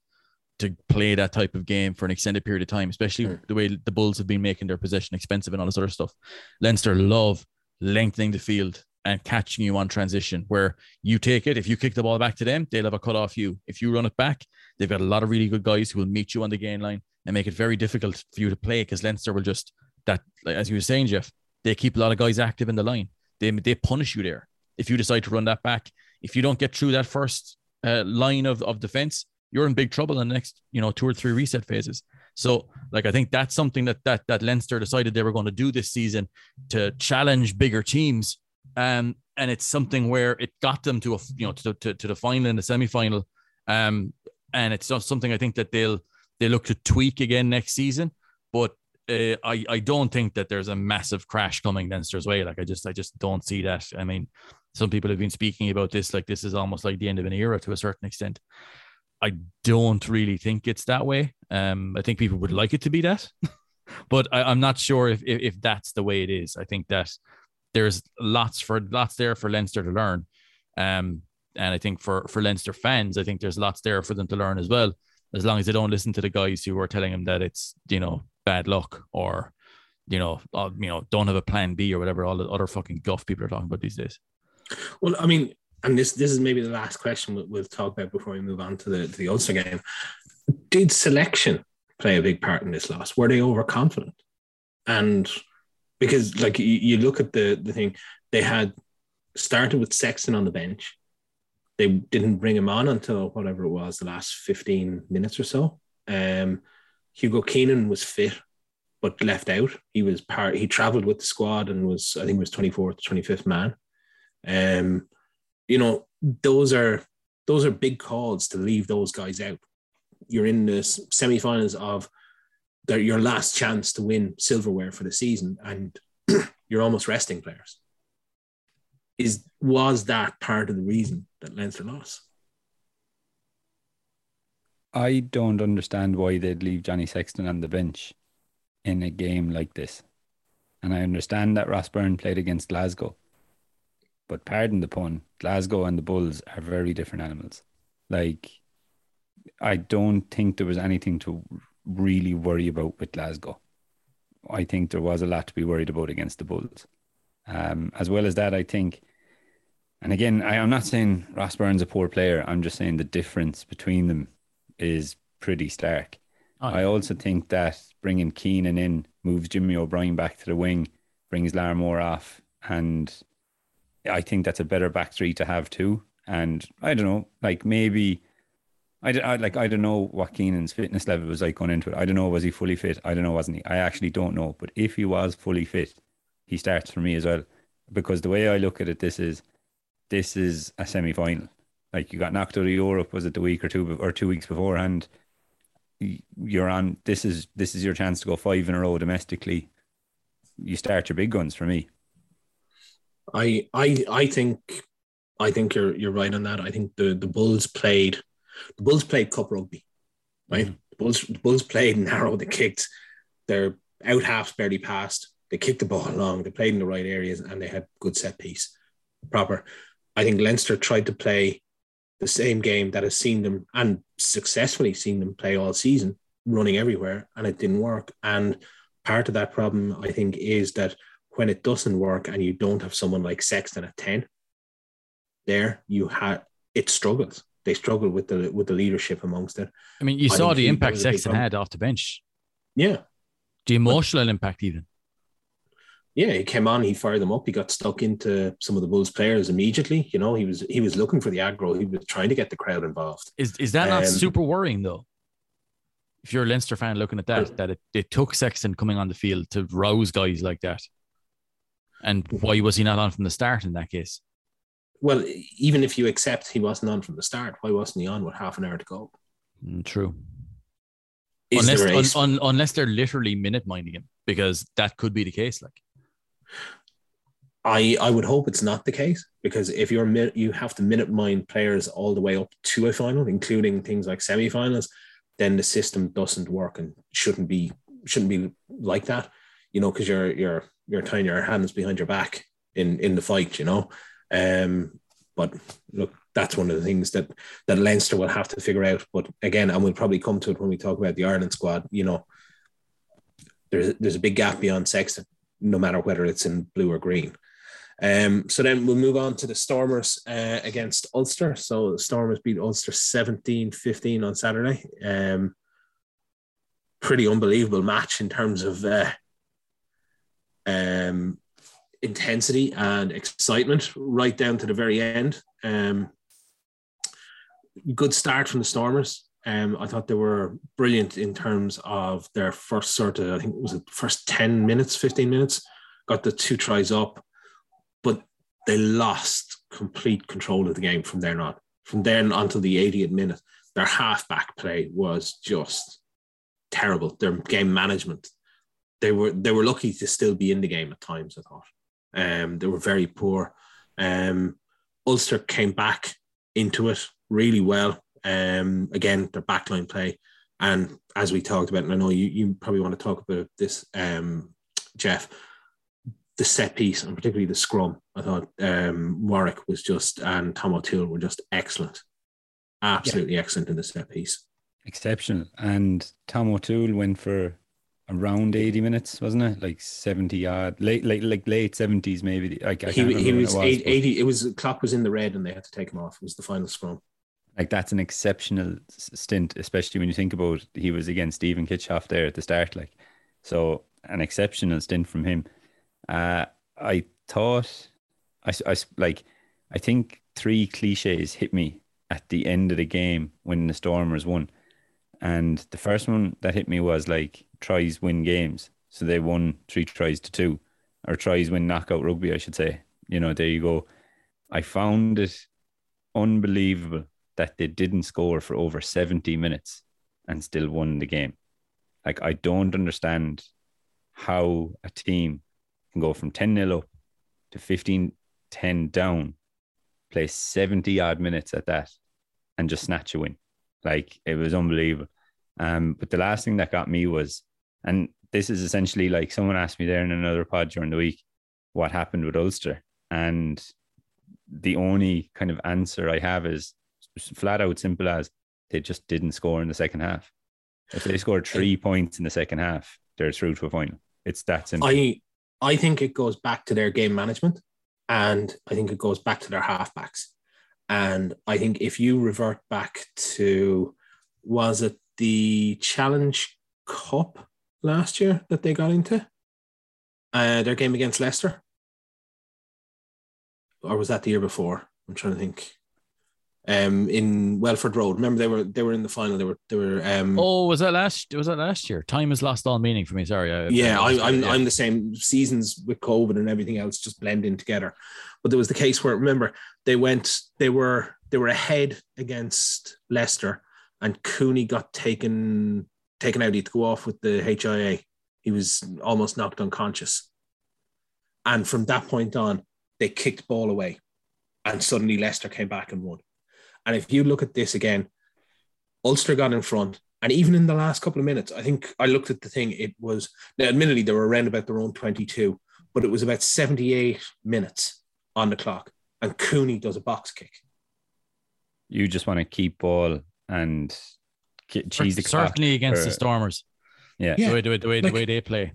to play that type of game for an extended period of time, especially Mm. the way the Bulls have been making their possession expensive and all this other stuff. Leinster love lengthening the field and catching you on transition where you take it. If you kick the ball back to them, they'll have a cut off you. If you run it back, they've got a lot of really good guys who will meet you on the gain line and make it very difficult for you to play because Leinster will just that like, as you were saying, Jeff, they keep a lot of guys active in the line. They they punish you there if you decide to run that back. If you don't get through that first uh, line of, of defense, you're in big trouble in the next you know two or three reset phases. So like I think that's something that that that Leinster decided they were going to do this season to challenge bigger teams. Um, and it's something where it got them to a you know to, to, to the final and the semi final. Um, and it's just something I think that they'll they look to tweak again next season. But uh, I I don't think that there's a massive crash coming Leinster's way. Like I just I just don't see that. I mean, some people have been speaking about this like this is almost like the end of an era to a certain extent. I don't really think it's that way. Um, I think people would like it to be that, [laughs] but I, I'm not sure if, if if that's the way it is. I think that there's lots for lots there for Leinster to learn. Um, and I think for for Leinster fans, I think there's lots there for them to learn as well. as long as they don't listen to the guys who are telling them that it's you know bad luck or you know uh, you know don't have a plan B or whatever all the other fucking guff people are talking about these days. Well, I mean, and this this is maybe the last question we'll, we'll talk about before we move on to the to the Ulster game. Did selection play a big part in this loss? Were they overconfident? And because like you, you look at the the thing, they had started with Sexton on the bench. They didn't bring him on until whatever it was, the last 15 minutes or so. Um, Hugo Keenan was fit, but left out. He was part, he traveled with the squad and was, I think, was 24th, 25th man. Um, you know, those are those are big calls to leave those guys out. You're in the semi-finals of your last chance to win silverware for the season, and [clears throat] you're almost resting players. Is was that part of the reason that Leinster lost? I don't understand why they'd leave Johnny Sexton on the bench in a game like this. And I understand that Ross Byrne played against Glasgow. But pardon the pun, Glasgow and the Bulls are very different animals. Like, I don't think there was anything to really worry about with Glasgow. I think there was a lot to be worried about against the Bulls. Um, as well as that, I think, and again, I, am not saying Ross Byrne's a poor player. I'm just saying the difference between them is pretty stark. Oh, I also think that bringing Keenan in moves Jimmy O'Brien back to the wing, brings Larmour off, and I think that's a better back three to have too. And I don't know, like maybe I, I like I don't know what Keenan's fitness level was like going into it. I don't know was he fully fit. I don't know wasn't he. I actually don't know. But if he was fully fit, he starts for me as well. Because the way I look at it, this is this is a semi final. Like you got knocked out of Europe, was it the week or two or two weeks beforehand? You're on. This is this is your chance to go five in a row domestically. You start your big guns for me. I I I think I think you're you're right on that. I think the the Bulls played the Bulls played cup rugby, right? Mm. The Bulls the Bulls played [laughs] narrow. They kicked their out halves barely passed. They kicked the ball along. They played in the right areas and they had good set piece, proper. I think Leinster tried to play the same game that has seen them and successfully seen them play all season, running everywhere, and it didn't work. And part of that problem, I think, is that when it doesn't work and you don't have someone like Sexton at 10, there you had it struggles. They struggle with the with the leadership amongst it. I mean, you I saw the impact Sexton had off the bench. Yeah. The emotional but, impact even yeah, he came on, he fired them up, he got stuck into some of the Bulls players immediately. You know, he was he was looking for the aggro, he was trying to get the crowd involved. Is is that um, not super worrying though? If you're a Leinster fan looking at that, that it, it took Sexton coming on the field to rouse guys like that. And why was he not on from the start in that case? Well, even if you accept he wasn't on from the start, why wasn't he on with half an hour to go? Mm, true. Is unless, un, un, unless they're literally minute minding him, because that could be the case. Like, I I would hope it's not the case because if you're you have to minute mind players all the way up to a final, including things like semi-finals, then the system doesn't work and shouldn't be shouldn't be like that, you know, because you're you're you're tying your hands behind your back in in the fight, you know. Um, but look, that's one of the things that that Leinster will have to figure out. But again, and we'll probably come to it when we talk about the Ireland squad. You know, there's there's a big gap beyond Sexton, no matter whether it's in blue or green. Um, so then we'll move on to the Stormers uh, against Ulster. So Stormers beat Ulster 17 15 on Saturday. Um, pretty unbelievable match in terms of uh, um, intensity and excitement right down to the very end. Um, good start from the Stormers. Um, I thought they were brilliant in terms of their first sort of, I think it was the first 10 minutes, 15 minutes, got the two tries up but they lost complete control of the game from there on. From then until the 80th minute, their halfback play was just terrible. Their game management, they were they were lucky to still be in the game at times. I thought, um, they were very poor. Um, Ulster came back into it really well. Um, again, their backline play, and as we talked about, and I know you you probably want to talk about this, um, Jeff the set piece and particularly the scrum. I thought um, Warwick was just and Tom O'Toole were just excellent, absolutely yeah. excellent in the set piece. Exceptional. And Tom O'Toole went for around 80 minutes, wasn't it? Like 70 odd, late, late, like late 70s, maybe. Like, I he, he was, it but- 80. It was the clock was in the red, and they had to take him off. It was the final scrum. like that's an exceptional stint, especially when you think about he was against Steven Kitshoff there at the start. Like, so an exceptional stint from him. Uh, I thought, I, I like, I think three cliches hit me at the end of the game when the Stormers won. And the first one that hit me was like tries win games. So they won three tries to two, or tries win knockout rugby, I should say. You know, there you go. I found it unbelievable that they didn't score for over 70 minutes and still won the game. Like, I don't understand how a team can go from 10 0 up to 15 10 down, play 70 odd minutes at that, and just snatch a win. Like, it was unbelievable. Um, but the last thing that got me was, and this is essentially like someone asked me there in another pod during the week, what happened with Ulster? And the only kind of answer I have is flat out simple as they just didn't score in the second half. If they scored three points in the second half, they're through to a final. It's that simple. I I think it goes back to their game management, and I think it goes back to their halfbacks. And I think if you revert back to was it the Challenge Cup last year that they got into? Uh, their game against Leicester, or was that the year before? I'm trying to think. Um, in Welford Road. Remember they were they were in the final. They were they were um Oh, was that last? Was that last year? Time has lost all meaning for me. Sorry. I, yeah, I, I, I'm yeah. I'm the same. Seasons with COVID and everything else just blend in together. But there was the case where remember they went they were they were ahead against Leicester, and Cooney got taken taken out. He had to go off with the HIA. He was almost knocked unconscious, and from that point on, they kicked ball away, and suddenly Leicester came back and won. And if you look at this again, Ulster got in front. And even in the last couple of minutes, I think I looked at the thing. It was now, admittedly, they were around about their own 22, but it was about 78 minutes on the clock. And Cooney does a box kick. you just want to keep ball and cheese the clock. certainly against the uh, Stormers. Yeah. Yeah. The way, the way, the way, Like- the way they play.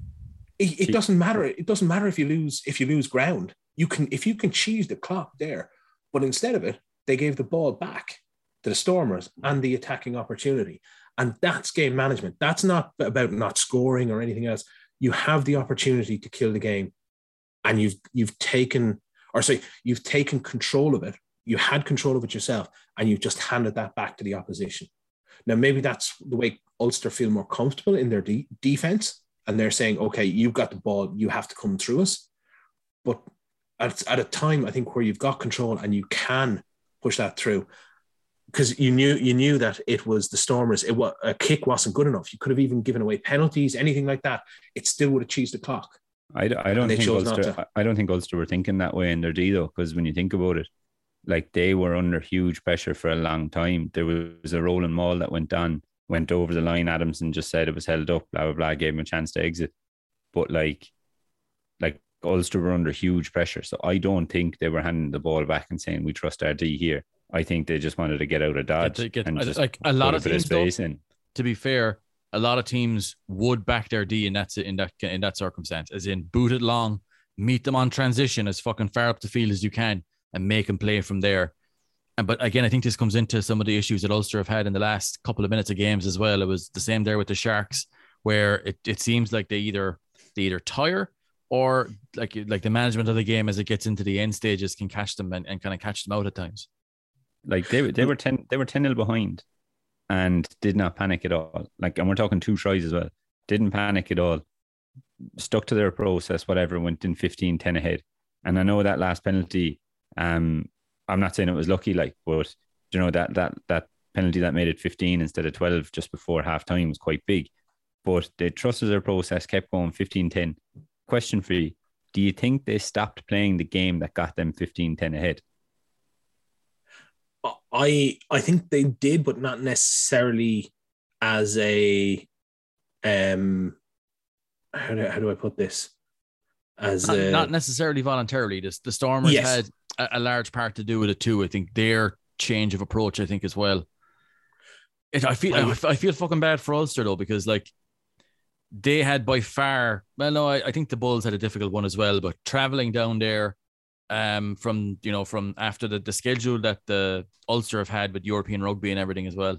It, it doesn't matter. It doesn't matter if you lose if you lose ground. You can if you can cheese the clock there, but instead of it, they gave the ball back to the Stormers and the attacking opportunity. And that's game management. That's not about not scoring or anything else. You have the opportunity to kill the game, and you've you've taken or sorry, you've taken control of it. You had control of it yourself, and you've just handed that back to the opposition. Now, maybe that's the way Ulster feel more comfortable in their de- defense, and they're saying, "Okay, you've got the ball, you have to come through us." But at, at a time, I think where you've got control and you can push that through, because you knew you knew that it was the Stormers. It was a kick wasn't good enough. You could have even given away penalties, anything like that. It still would have cheesed the clock. I, I don't think Ulster. I don't think Ulster were thinking that way in their D though, because when you think about it, like they were under huge pressure for a long time. There was a rolling maul that went on, went over the line. Adamson just said it was held up. Blah blah blah. Gave him a chance to exit, but like, like Ulster were under huge pressure. So I don't think they were handing the ball back and saying we trust our D here. I think they just wanted to get out of dodge to get- and just like, a lot of of teams, though, space in. to be fair, a lot of teams would back their D in that in that in that circumstance, as in boot it long, meet them on transition as fucking far up the field as you can, and make them play from there. And but again, I think this comes into some of the issues that Ulster have had in the last couple of minutes of games as well. It was the same there with the Sharks, where it, it seems like they either they either tire or like like the management of the game as it gets into the end stages can catch them and, and kind of catch them out at times. Like they they were ten they were ten nil behind, and did not panic at all. Like, and we're talking two tries as well. Didn't panic at all. Stuck to their process, whatever. Went in 15-10 ahead. And I know that last penalty. Um, I'm not saying it was lucky, like, but you know that that that penalty that made it 15 instead of 12 just before half time was quite big. But they trusted their process, kept going 15-10. Question for you: Do you think they stopped playing the game that got them 15-10 ahead? I I think they did, but not necessarily as a um how do, how do I put this? As not, a, not necessarily voluntarily. The, the Stormers Yes. had a, a large part to do with it too. I think their change of approach, I think, as well. It, I feel I, I feel fucking bad for Ulster though because like they had by far well no I, I think the Bulls had a difficult one as well but traveling down there um from you know from after the, the schedule that the Ulster have had with European rugby and everything as well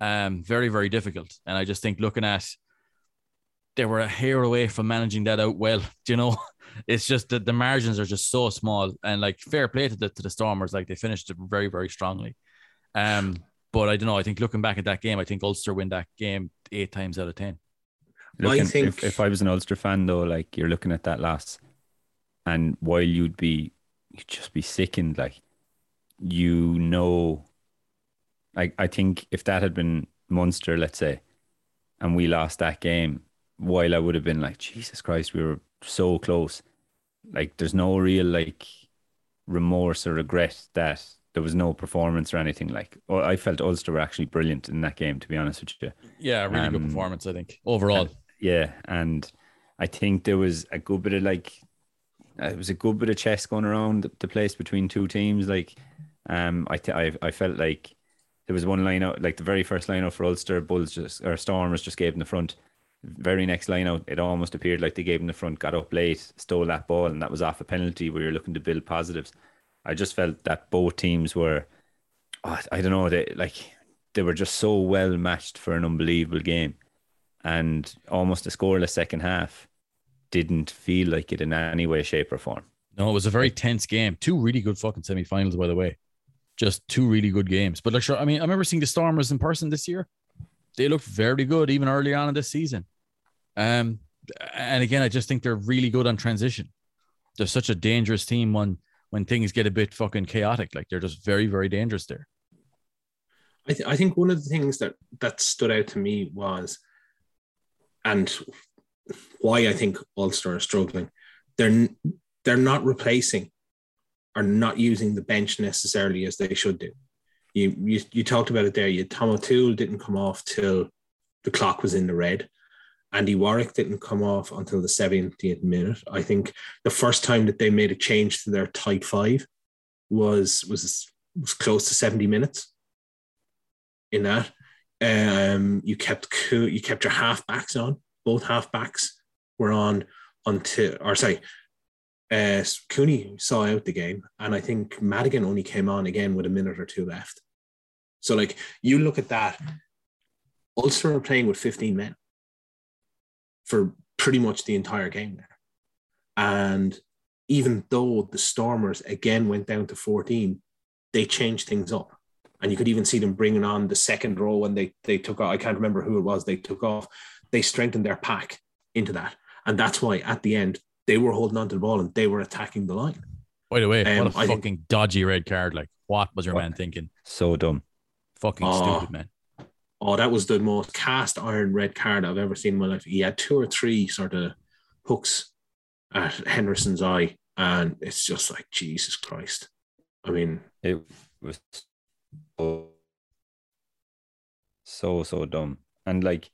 um very very difficult and I just think looking at they were a hair away from managing that out well [laughs] Do you know it's just that the margins are just so small and like fair play to the to the Stormers like they finished it very very strongly. Um but I don't know I think looking back at that game I think Ulster win that game eight times out of ten. Looking, I think if, if I was an Ulster fan though, like you're looking at that loss, and while you'd be you'd just be sickened, like you know, like I think if that had been Munster, let's say, and we lost that game, while I would have been like, Jesus Christ, we were so close. Like there's no real like remorse or regret that there was no performance or anything like. Oh, I felt Ulster were actually brilliant in that game, to be honest with you. yeah really good Um, performance I think overall Yeah, and I think there was a good bit of like, uh, it was a good bit of chess going around the, place between two teams. Like, um, I, th- I I felt like there was one line out, like the very first line out for Ulster, Bulls just or Stormers just gave them the front. Very next line out, it almost appeared like they gave him the front, got up late, stole that ball, and that was off a penalty where you're looking to build positives. I just felt that both teams were, oh, I don't know, they like they were just so well matched for an unbelievable game and almost a scoreless second half didn't feel like it in any way, shape, or form. No, it was a very tense game. Two really good fucking semifinals, by the way. Just two really good games. But like, sure, I mean, I remember seeing the Stormers in person this year. They looked very good even early on in this season. Um, and again, I just think they're really good on transition. They're such a dangerous team when when things get a bit fucking chaotic. Like they're just very, very dangerous there. I, th- I think one of the things that that stood out to me was, and why I think Ulster are struggling, they're they're not replacing, or not using the bench necessarily as they should do. You you, you talked about it there. You Tom O'Toole didn't come off till the clock was in the red. Andy Warwick didn't come off until the 70th minute. I think the first time that they made a change to their tight five was was was close to 70 minutes in that. Um, you kept you kept your half backs on. Both half backs were on until, or sorry, uh, Cooney saw out the game, and I think Madigan only came on again with a minute or two left. So, like, you look at that, Ulster are playing with 15 men for pretty much the entire game there. And even though the Stormers again went down to 14, they changed things up and you could even see them bringing on the second row when they they took off. I can't remember who it was they took off. They strengthened their pack into that, and that's why at the end they were holding on to the ball and they were attacking the line. By the way, Um, what a I fucking think- dodgy red card. Like, what was your What? man thinking? So dumb. Fucking Oh. stupid, man. Oh, that was the most cast iron red card I've ever seen in my life. He had two or three sort of hooks at Henderson's eye, and it's just like Jesus Christ. I mean, It was so, so, so dumb. And like,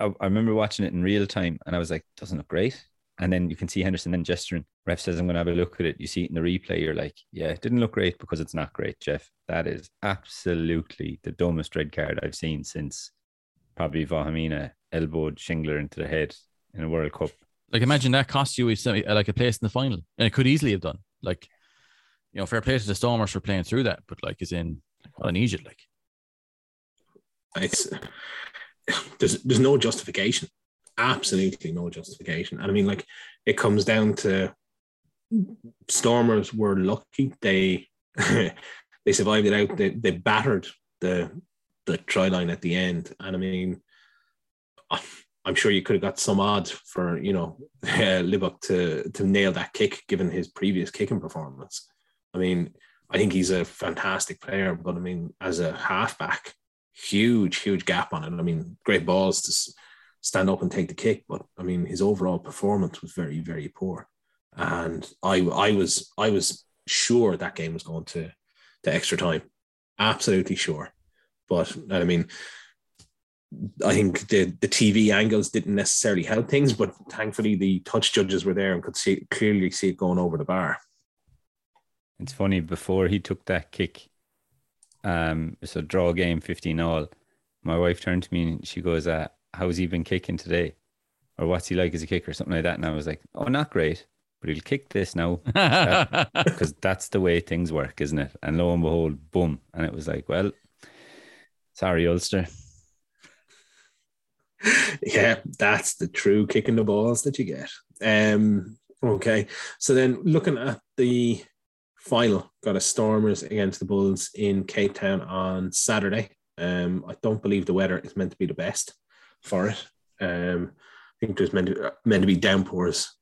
I, I remember watching it in real time and I was like, doesn't look great. And then you can see Henderson then gesturing. Ref says, I'm going to have a look at it. You see it in the replay. You're like, yeah, it didn't look great because it's not great, Jeff. That is absolutely the dumbest red card I've seen since probably Vahaamahina elbowed Shingler into the head in a World Cup. Like, imagine that cost you a like a place in the final, and it could easily have done. Like, you know, fair play to the Stormers for playing through that, but like, is in well, in Egypt, like, it's there's there's no justification absolutely no justification. And i mean like it comes down to stormers were lucky. They [laughs] they survived it out. They, they battered the the try line at the end. And i mean i'm sure you could have got some odds for you know uh, [laughs] Libbok to to nail that kick given his previous kicking performance. I mean i think he's a fantastic player but i mean as a halfback huge, huge gap on it. I mean, great balls to stand up and take the kick, but I mean, his overall performance was very, very poor. And I, I was, I was sure that game was going to, to extra time, absolutely sure. But I mean, I think the the TV angles didn't necessarily help things, but thankfully the touch judges were there and could see clearly see it going over the bar. It's funny before he took that kick, um, it's a draw game, fifteen all. my wife turned to me and she goes, uh, "How's he been kicking today?" Or what's he like as a kicker, or something like that. And I was like, "Oh, not great, but he'll kick this now [laughs] because that's the way things work, isn't it?" And lo and behold, boom! And it was like, "Well, sorry, Ulster." yeah, that's the true kicking the balls that you get. Um, okay, so then looking at the final, got a Stormers against the Bulls in Cape Town on Saturday. Um, I don't believe the weather is meant to be the best for it. Um, I think there's meant to, meant to be downpours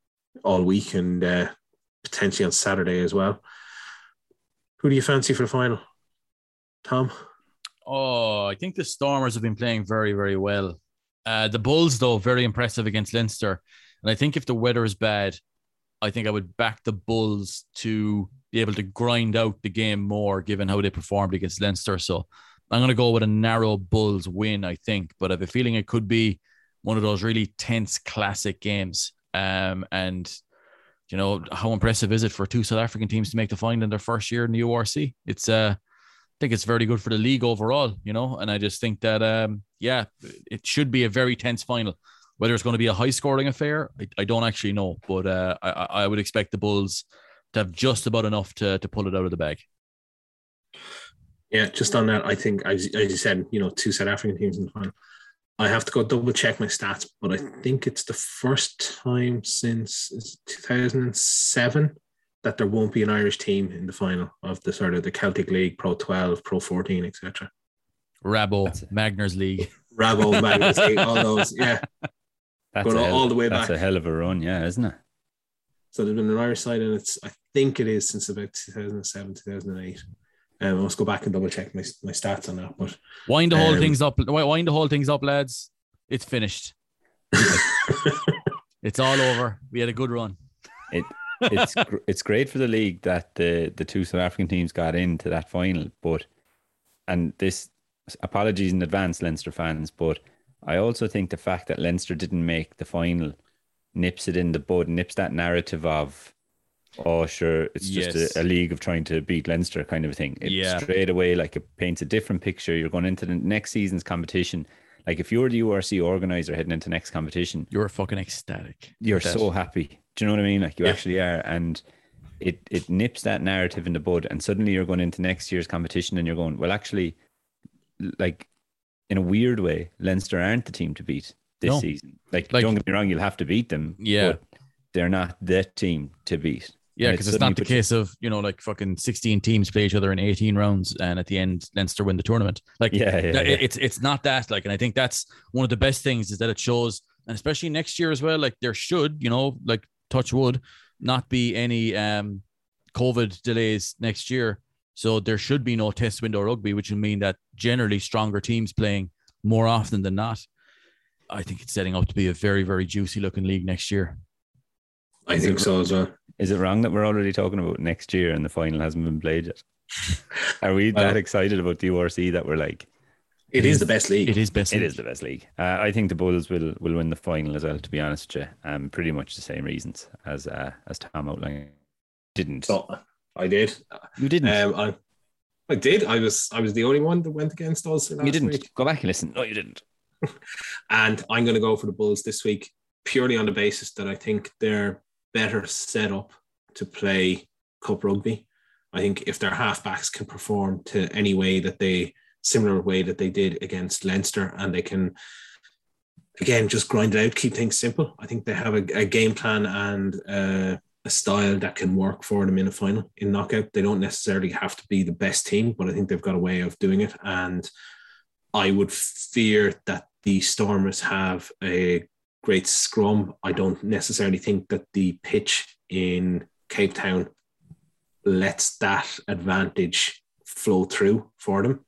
all week and uh, potentially on Saturday as well. Who do you fancy for the final, Tom? Oh, I think the Stormers have been playing very, very well. Uh, the Bulls, though, very impressive against Leinster. And I think if the weather is bad, I think I would back the Bulls to be able to grind out the game more, given how they performed against Leinster. So I'm going to go with a narrow Bulls win, I think. But I have a feeling it could be one of those really tense classic games. Um, and you know how impressive is it for two South African teams to make the final in their first year in the URC? It's uh, I think it's very good for the league overall, you know. And I just think that um, yeah, it should be a very tense final. Whether it's going to be a high scoring affair, I, I don't actually know, but uh, I, I would expect the Bulls to have just about enough to to pull it out of the bag. Yeah, just on that, I think as, as you said, you know, two South African teams in the final. I have to go double check my stats, but I think it's the first time since 2007 that there won't be an Irish team in the final of the sort of the Celtic League, Pro 12, Pro 14, etc. Rabo, Magners League. [laughs] Rabo, Magners League, all those, yeah. [laughs] That's Going all, hell, all the way That's back. That's a hell of a run, yeah, isn't it? So there's been an Irish side, and it's I think it is since about 2007, 2008. Um, I must go back and double check my, my stats on that. But Wind the whole Um, things up. Wind the whole things up, lads. It's finished. [laughs] It's all over. We had a good run. It It's gr- it's great for the league that the the two South African teams got into that final, but and this apologies in advance, Leinster fans, but I also think the fact that Leinster didn't make the final nips it in the bud, nips that narrative of oh sure, it's just Yes. a, a league of trying to beat Leinster kind of a thing. It Yeah. straight away like it paints a different picture. You're going into the next season's competition. Like if you're the URC organizer heading into next competition, You were fucking ecstatic. you're that. so happy. Do you know what I mean? Like you Yeah. actually are, and it it nips that narrative in the bud, and suddenly you're going into next year's competition, and you're going, well, actually, like in a weird way, Leinster aren't the team to beat this No. season. Like, Like- don't get me wrong, you'll have to beat them. Yeah. but they're not the team to beat. Yeah, because it's not the puts you- case of you know like fucking sixteen teams play each other in eighteen rounds, and at the end Leinster win the tournament. Like Yeah, yeah, yeah. it's it's not that. Like, and I think that's one of the best things is that it shows, and especially next year as well. Like there should you know like touch wood not be any um COVID delays next year, so there should be no test window rugby, which would mean that generally stronger teams playing more often than not. I think it's setting up to be a very very juicy looking league next year. I think so as well. Is it wrong that we're already talking about next year and the final hasn't been played yet? [laughs] Are we Well- that excited about the URC that we're like, It is the best league. It is best. It league. is the best league. Uh, I think the Bulls will will win the final as well. To be honest with you, um, pretty much the same reasons as uh, as Tom outlined. Didn't So I did. you didn't Um, I, I did. I was I was the only one that went against us. Last you didn't Week. go back and listen. No, you didn't. [laughs] And I'm going to go for the Bulls this week purely on the basis that I think they're better set up to play cup rugby. I think if their halfbacks can perform to any way that they similar way that they did against Leinster and they can again just grind it out, keep things simple. I think they have a, a game plan and uh, a style that can work for them in a final in knockout. They don't necessarily have to be the best team, but I think they've got a way of doing it. And I would fear that the Stormers have a great scrum. I don't necessarily think that the pitch in Cape Town lets that advantage flow through for them.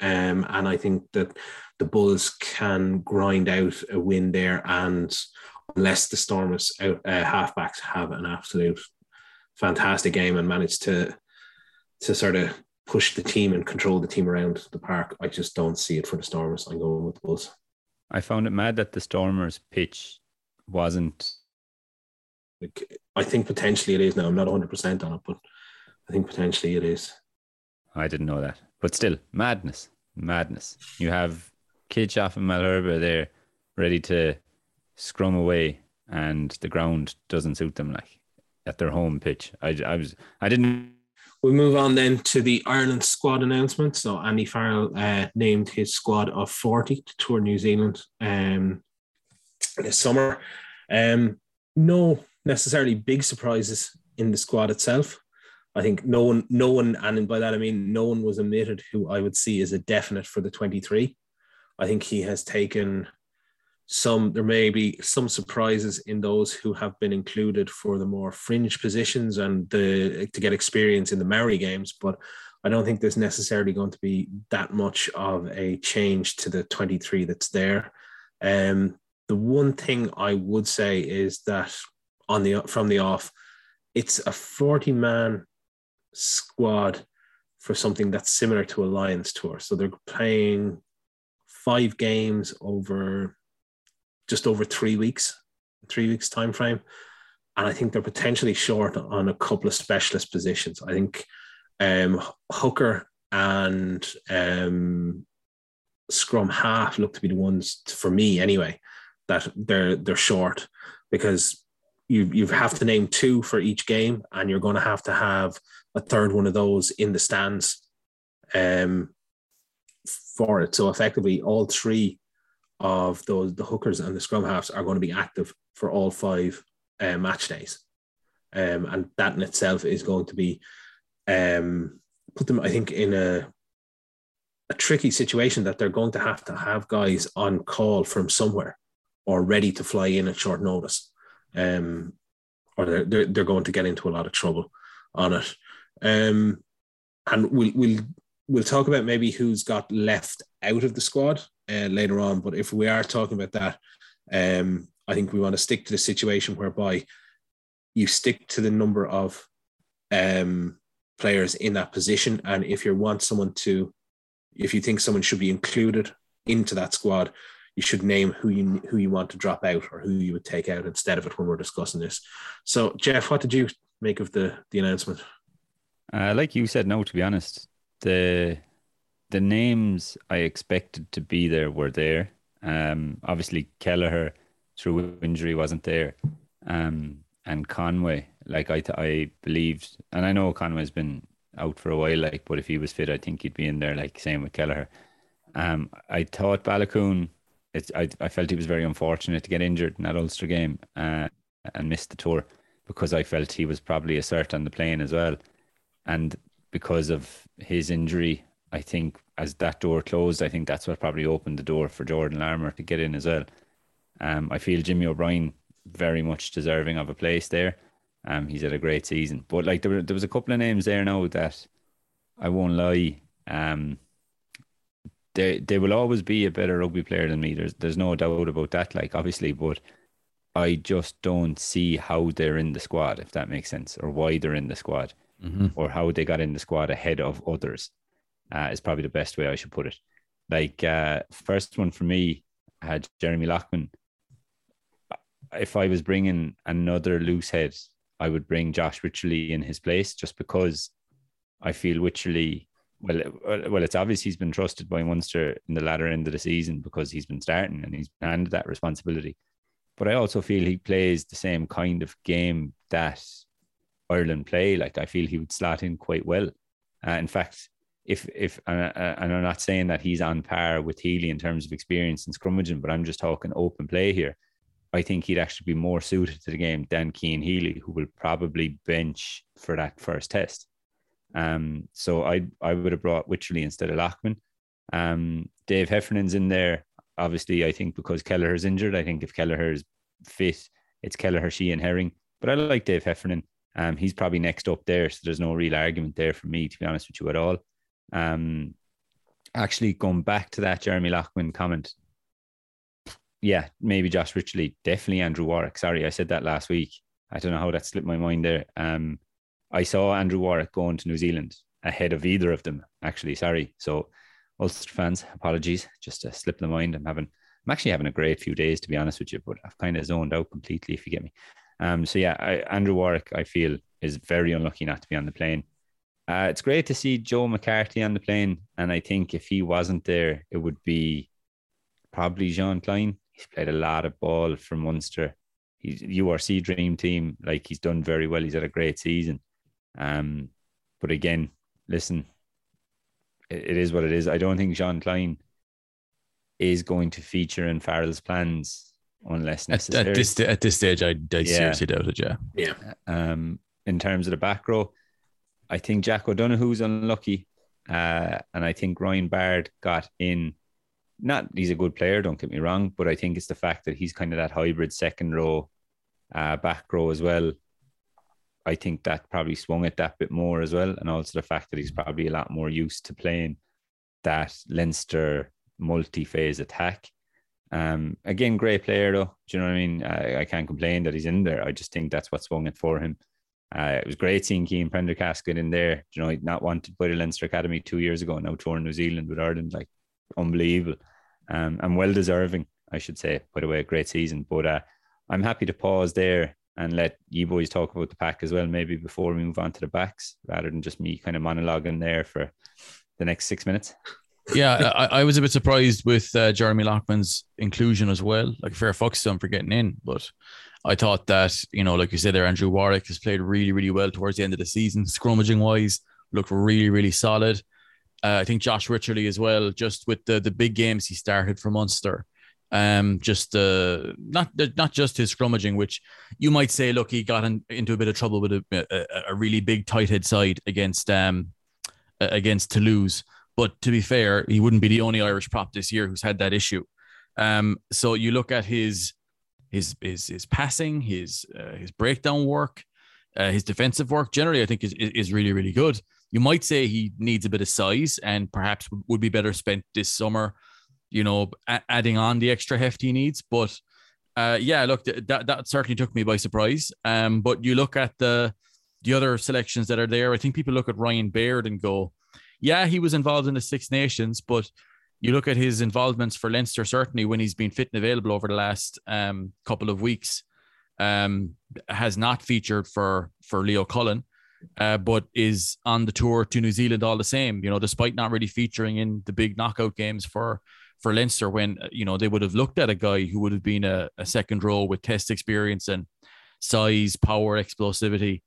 Um, and I think that the Bulls can grind out a win there. And unless the Stormers out, uh, halfbacks have an absolute fantastic game and manage to to sort of push the team and control the team around the park, I just don't see it for the Stormers. I'm going with the Bulls. I found it mad that the Stormers pitch wasn't. Like, I think potentially it is now. I'm not 100 percent on it, but I think potentially it is. I didn't know that, but still, madness, madness. You have Kitshoff and Malherbe there, ready to scrum away, and the ground doesn't suit them like at their home pitch. I, I was I didn't. We move on then to the Ireland squad announcement. So Andy Farrell uh, named his squad of 40 to tour New Zealand um, this summer. Um, no necessarily big surprises in the squad itself. I think no one, no one, and by that I mean no one was omitted who I would see as a definite for the 23. I think he has taken some there may be some surprises in those who have been included for the more fringe positions and the to get experience in the Maori games, but I don't think there's necessarily going to be that much of a change to the 23 that's there. Um, the one thing I would say is that on the from the off, it's a 40 man squad for something that's similar to a Lions tour. So they're playing five games over just over three weeks, three weeks time frame, and I think they're potentially short on a couple of specialist positions. I think um, hooker and um, scrum half look to be the ones for me anyway that they're they're short because you you have to name two for each game and you're going to have to have a third one of those in the stands um, for it. So effectively, all three of those the hookers and the scrum halves are going to be active for all five uh, match days, um, and that in itself is going to be um, put them, I think, in a a tricky situation that they're going to have to have guys on call from somewhere or ready to fly in at short notice, um, or they're, they're, they're going to get into a lot of trouble on it. Um, and we'll we'll we'll talk about maybe who's got left out of the squad uh, later on. But if we are talking about that, um, I think we want to stick to the situation whereby you stick to the number of um, players in that position, and if you want someone to, if you think someone should be included into that squad, you should name who you who you want to drop out or who you would take out instead of it when we're discussing this. So, Jeff, what did you make of the the announcement? Uh, like you said, no. To be honest, the the names I expected to be there were there. Um, obviously Kelleher through injury wasn't there, um, and Conway. Like I, I believed, and I know Conway's been out for a while. Like, but if he was fit, I think he'd be in there. Like same with Kelleher. Um, I thought Baloucoune. It's I, I felt he was very unfortunate to get injured in that Ulster game uh, and missed the tour because I felt he was probably a cert on the plane as well, and because of his injury, I think as that door closed, I think that's what probably opened the door for Jordan Larmour to get in as well. Um, I feel Jimmy O'Brien very much deserving of a place there. Um, he's had a great season, but like there, were, there was a couple of names there now that I won't lie. Um, they they will always be a better rugby player than me. There's there's no doubt about that. Like obviously, but I just don't see how they're in the squad, if that makes sense, or why they're in the squad mm-hmm. or how they got in the squad ahead of others uh, is probably the best way I should put it. Like uh, first one for me had Jeremy Loughman. If I was bringing another loose head, I would bring Josh Wycherley in his place, just because I feel Wycherley. Well, well, it's obvious he's been trusted by Munster in the latter end of the season because he's been starting and he's handed that responsibility. But I also feel he plays the same kind of game that Ireland play. Like I feel he would slot in quite well. Uh, in fact, if if uh, uh, and I'm not saying that he's on par with Healy in terms of experience and scrummaging, but I'm just talking open play here. I think he'd actually be more suited to the game than Cian Healy, who will probably bench for that first test. Um, so I I would have brought Wycherley instead of Loughman. Um, Dave Heffernan's in there. Obviously, I think because Kelleher's injured, I think if Kelleher is fit, it's Kelleher, she, and Herring. But I like Dave Heffernan. Um, he's probably next up there, so there's no real argument there for me, to be honest with you at all. Um, actually, going back to that Jeremy Loughman comment, yeah, maybe Josh Wycherley, definitely Andrew Warwick. Sorry, I said that last week. I don't know how that slipped my mind there. Um, I saw Andrew Warwick going to New Zealand ahead of either of them. Actually, sorry. So, Ulster fans, apologies, just a slip of the mind. I'm having, I'm actually having a great few days to be honest with you, but I've kind of zoned out completely. If you get me. Um, so yeah, I, Andrew Warwick, I feel, is very unlucky not to be on the plane. Uh, it's great to see Joe McCarthy on the plane, and I think if he wasn't there, it would be probably Jean Kleyn. He's played a lot of ball for Munster. He's URC dream team. Like he's done very well. He's had a great season. Um, but again, listen, it, it is what it is. I don't think Jean Kleyn is going to feature in Farrell's plans unless necessary. At, at this at this stage, I, I yeah. seriously doubt it. Yeah, yeah. Um, in terms of the back row, I think Jack O'Donoghue's unlucky, uh, and I think Ryan Baird got in. Not he's a good player, don't get me wrong, but I think it's the fact that he's kind of that hybrid second row, uh, back row as well. I think that probably swung it that bit more as well, and also the fact that he's probably a lot more used to playing that Leinster multi-phase attack. Um, again, great player though. Do you know what I mean? I, I, can't complain that he's in there. I just think that's what swung it for him. Uh, it was great seeing Cian Prendergast get in there. Do You know, he'd not wanted by the Leinster Academy two years ago, now touring New Zealand with Ireland, like unbelievable. Um, and well deserving, I should say. By the way, a great season. But uh, I'm happy to pause there and let you boys talk about the pack as well, maybe before we move on to the backs, rather than just me kind of monologuing there for the next six minutes yeah, I, I, was a bit surprised with uh, Jeremy Loughman's inclusion as well. Like fair fucks to him for getting in, but I thought that you know, like you said there, Andrew Warwick has played really, really well towards the end of the season, [laughs] scrummaging wise, looked really, really solid. Uh, I think Josh Wycherley as well, just with the the big games he started for Munster. Um, just uh, not not just his scrummaging, which you might say, look, he got in, into a bit of trouble with a, a, a really big tight head side against um against Toulouse but to be fair, he wouldn't be the only Irish prop this year who's had that issue. Um, so you look at his his his his passing, his uh, his breakdown work, uh, his defensive work. Generally, I think is is really really good. You might say he needs a bit of size and perhaps would be better spent this summer. You know, a- adding on the extra heft he needs, but. Uh, yeah, look, that that certainly took me by surprise. Um, but you look at the the other selections that are there. I think people look at Ryan Baird and go, yeah, he was involved in the Six Nations, but you look at his involvements for Leinster, certainly when he's been fit and available over the last um, couple of weeks, um, has not featured for for Leo Cullen, uh, but is on the tour to New Zealand all the same. You know, despite not really featuring in the big knockout games for for Leinster, when you know they would have looked at a guy who would have been a, a second row with test experience and size, power, explosivity.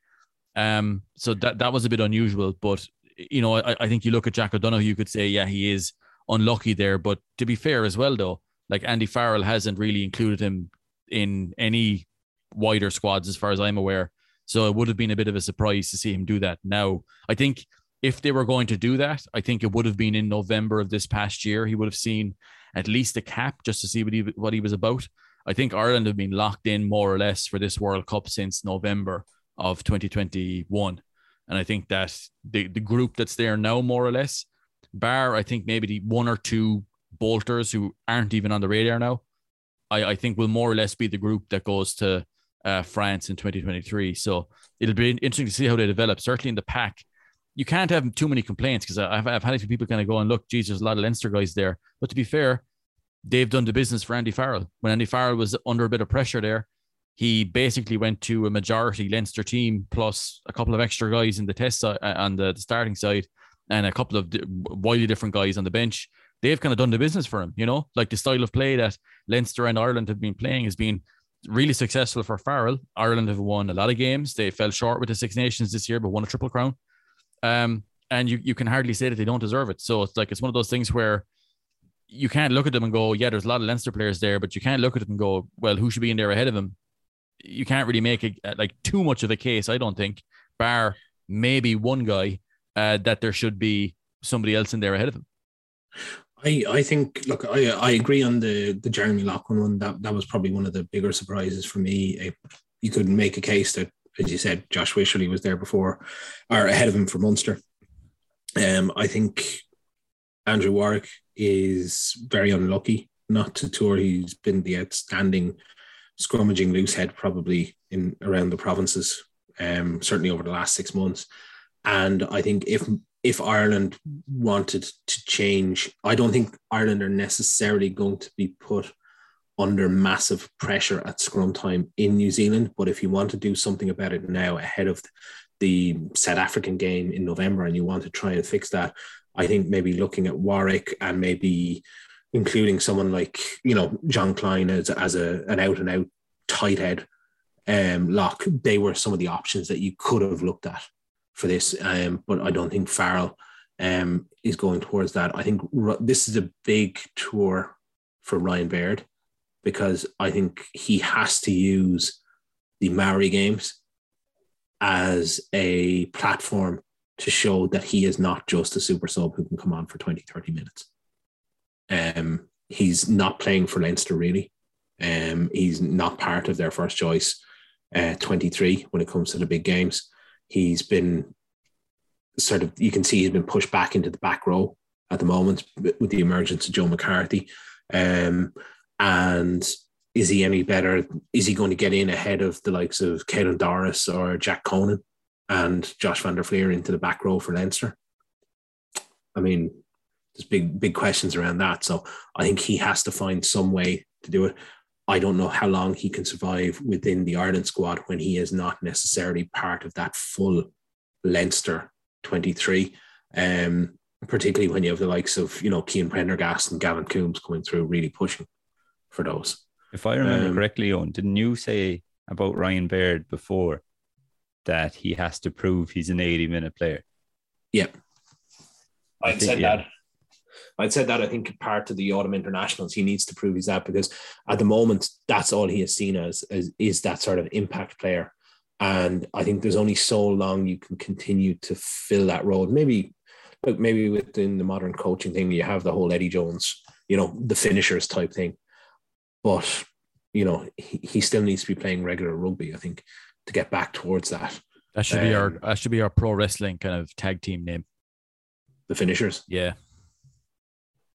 Um, so that that was a bit unusual, but you know, I, I think you look at Jack O'Donoghue, you could say, yeah, he is unlucky there. But to be fair as well, though, like Andy Farrell hasn't really included him in any wider squads as far as I'm aware. So it would have been a bit of a surprise to see him do that. Now, I think if they were going to do that, I think it would have been in November of this past year. He would have seen at least a cap just to see what he what he was about. I think Ireland have been locked in more or less for this World Cup since November of 2021. And I think that the, the group that's there now, more or less, bar, I think maybe the one or two bolters who aren't even on the radar now, I, I think will more or less be the group that goes to uh, France in 2023. So it'll be interesting to see how they develop. Certainly in the pack, you can't have too many complaints because I've, I've had a few people kind of go and look, geez, there's a lot of Leinster guys there. But to be fair, they've done the business for Andy Farrell. When Andy Farrell was under a bit of pressure there, he basically went to a majority Leinster team plus a couple of extra guys in the test side, uh, on the, the starting side and a couple of wildly different guys on the bench. They've kind of done the business for him, you know, like the style of play that Leinster and Ireland have been playing has been really successful for Farrell. Ireland have won a lot of games. They fell short with the Six Nations this year, but won a triple crown. Um, and you, you can hardly say that they don't deserve it. So it's like it's one of those things where you can't look at them and go, yeah, there's a lot of Leinster players there, but you can't look at them and go, well, who should be in there ahead of him? You can't really make it uh, like too much of a case. I don't think, bar maybe one guy uh, that there should be somebody else in there ahead of him. I, I think look I I agree on the the Jeremy Loughman one that that was probably one of the bigger surprises for me. You could make a case that as you said Josh Wycherley was there before or ahead of him for Munster. Um, I think Andrew Warwick is very unlucky not to tour. He's been the outstanding scrummaging loose head probably in around the provinces, um, certainly over the last six months. And I think if if Ireland wanted to change, I don't think Ireland are necessarily going to be put under massive pressure at scrum time in New Zealand. But if you want to do something about it now ahead of the South African game in November and you want to try and fix that, I think maybe looking at Warwick and maybe including someone like you know Jean Kleyn as as a an out and out tight head um, lock. They were some of the options that you could have looked at for this, um, but I don't think Farrell um, is going towards that. I think this is a big tour for Ryan Baird because I think he has to use the Maori games as a platform to show that he is not just a super sub who can come on for 20, 30 minutes. Um, he's not playing for Leinster really. Um, he's not part of their first choice uh, 23 when it comes to the big games. He's been sort of, you can see he's been pushed back into the back row at the moment with the emergence of Joe McCarthy. Um, and is he any better? Is he going to get in ahead of the likes of Caelan Doris or Jack Conan and Josh van der Flier into the back row for Leinster? I mean, there's big, big questions around that. So I think he has to find some way to do it. I don't know how long he can survive within the Ireland squad when he is not necessarily part of that full Leinster 23. Um, particularly when you have the likes of, you know, Cian Prendergast and Gavin Coombes coming through, really pushing for those. If I remember um, correctly, Owen, didn't you say about Ryan Baird before that he has to prove he's an 80 minute player? Yeah. I'd said yeah. that. I'd said that I think part of the autumn internationals, he needs to prove he's that because at the moment, that's all he is seen as, as is that sort of impact player. And I think there's only so long you can continue to fill that role. Maybe, look, maybe within the modern coaching thing, you have the whole Eddie Jones, you know, the finishers type thing. But, you know, he, he still needs to be playing regular rugby, I think, to get back towards that. That should um, be our um, that should be our pro wrestling kind of tag team name. The finishers. Yeah.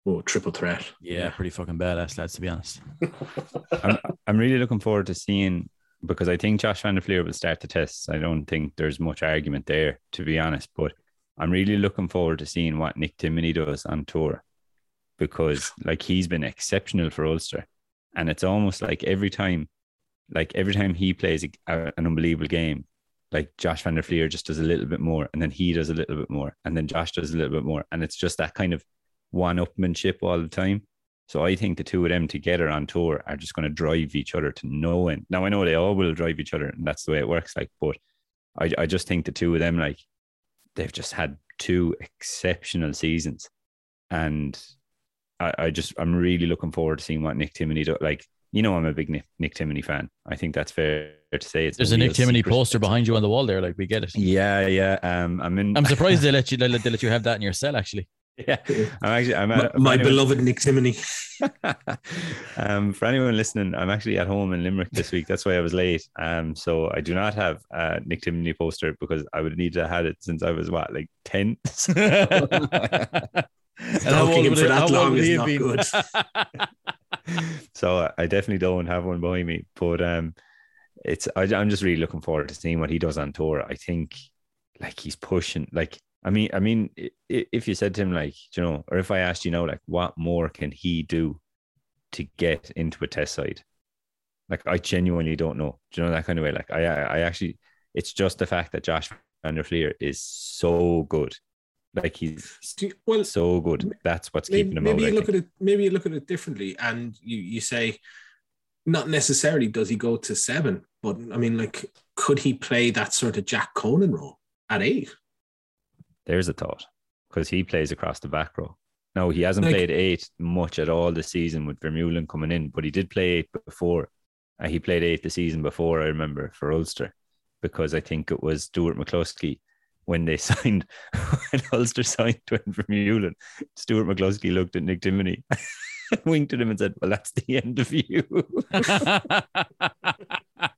Oh, triple threat. Yeah, yeah, pretty fucking badass lads, to be honest. [laughs] I'm, I'm really looking forward to seeing because I think Josh Van der Flier will start the tests. I don't think there's much argument there, to be honest. But I'm really looking forward to seeing what Nick Timoney does on tour because, like, he's been exceptional for Ulster, and it's almost like every time, like every time he plays a, an unbelievable game, like Josh Van der Flier just does a little bit more, and then he does a little bit more, and then Josh does a little bit more, and it's just that kind of one-upmanship all the time. So I think the two of them together on tour are just going to drive each other to no end. Now I know they all will drive each other, and that's the way it works. Like, but I, I just think the two of them, like, they've just had two exceptional seasons, and I, I just I'm really looking forward to seeing what Nick Timoney do. Like, you know, I'm a big Nick, Nick Timoney fan. I think that's fair to say. It's There's a Nick Timoney poster behind you on the wall there. Like, we get it. Yeah, yeah. Um, I'm in. I'm surprised [laughs] they let you they let you have that in your cell actually. [laughs] Yeah, I'm actually. I'm at, my, my beloved Nick Timoney. [laughs] um, for anyone listening, I'm actually at home in Limerick this week. That's why I was late. Um, so I do not have a Nick Timoney poster because I would need to have had it since I was what, like ten. [laughs] Stalking him for that long is not good. so I definitely don't have one behind me, but um, it's I, I'm just really looking forward to seeing what he does on tour. I think like he's pushing like I mean, I mean, if you said to him like, you know, or if I asked you know, like, what more can he do to get into a test side? Like, I genuinely don't know. Do you know that kind of way? Like, I, I actually, it's just the fact that Josh Van der Flier is so good. Like he's well, so good. That's what's maybe, keeping him. Maybe out, you look at it. Maybe you look at it differently, and you you say, not necessarily does he go to seven, but I mean, like, could he play that sort of Jack Conan role at eight? There's a thought because he plays across the back row. No, he hasn't like, played eight much at all this season with Vermeulen coming in, but he did play eight before. Uh, he played eight the season before, I remember, for Ulster, because I think it was Stuart McCloskey when they [laughs] signed, when Ulster signed Duane Vermeulen. Stuart McCloskey looked at Nick Timoney, [laughs] winked at him, and said, Well, that's the end of you. [laughs]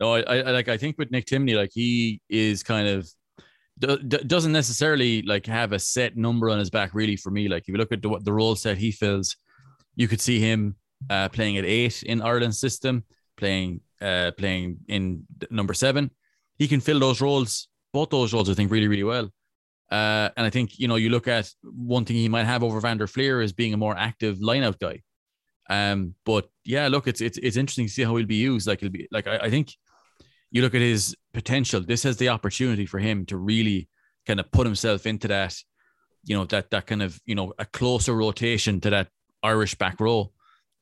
No, I, I like. I think with Nick Timoney, like he is kind of doesn't necessarily like have a set number on his back. Really, for me, like if you look at the, the role set he fills, you could see him uh, playing at eight in Ireland's system, playing uh, playing in number seven. He can fill those roles, both those roles, I think, really, really well. Uh, and I think you know you look at one thing he might have over Van der Flier is being a more active lineout guy. Um, but yeah, look, it's it's it's interesting to see how he'll be used. Like he'll be like I, I think you look at his potential. This has the opportunity for him to really kind of put himself into that you know, that that kind of you know a closer rotation to that Irish back row.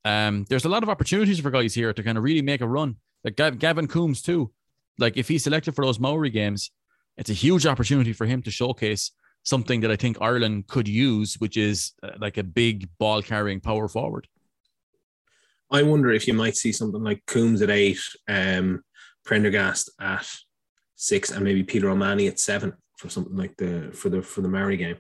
Um, there's a lot of opportunities for guys here to kind of really make a run. Like Gavin Coombes too. Like if he's selected for those Maori games, it's a huge opportunity for him to showcase something that I think Ireland could use, which is uh, like a big ball carrying power forward. I wonder if you might see something like Coombes at eight, um, Prendergast at six, and maybe Peter O'Mahony at seven for something like the for the for the Maori game.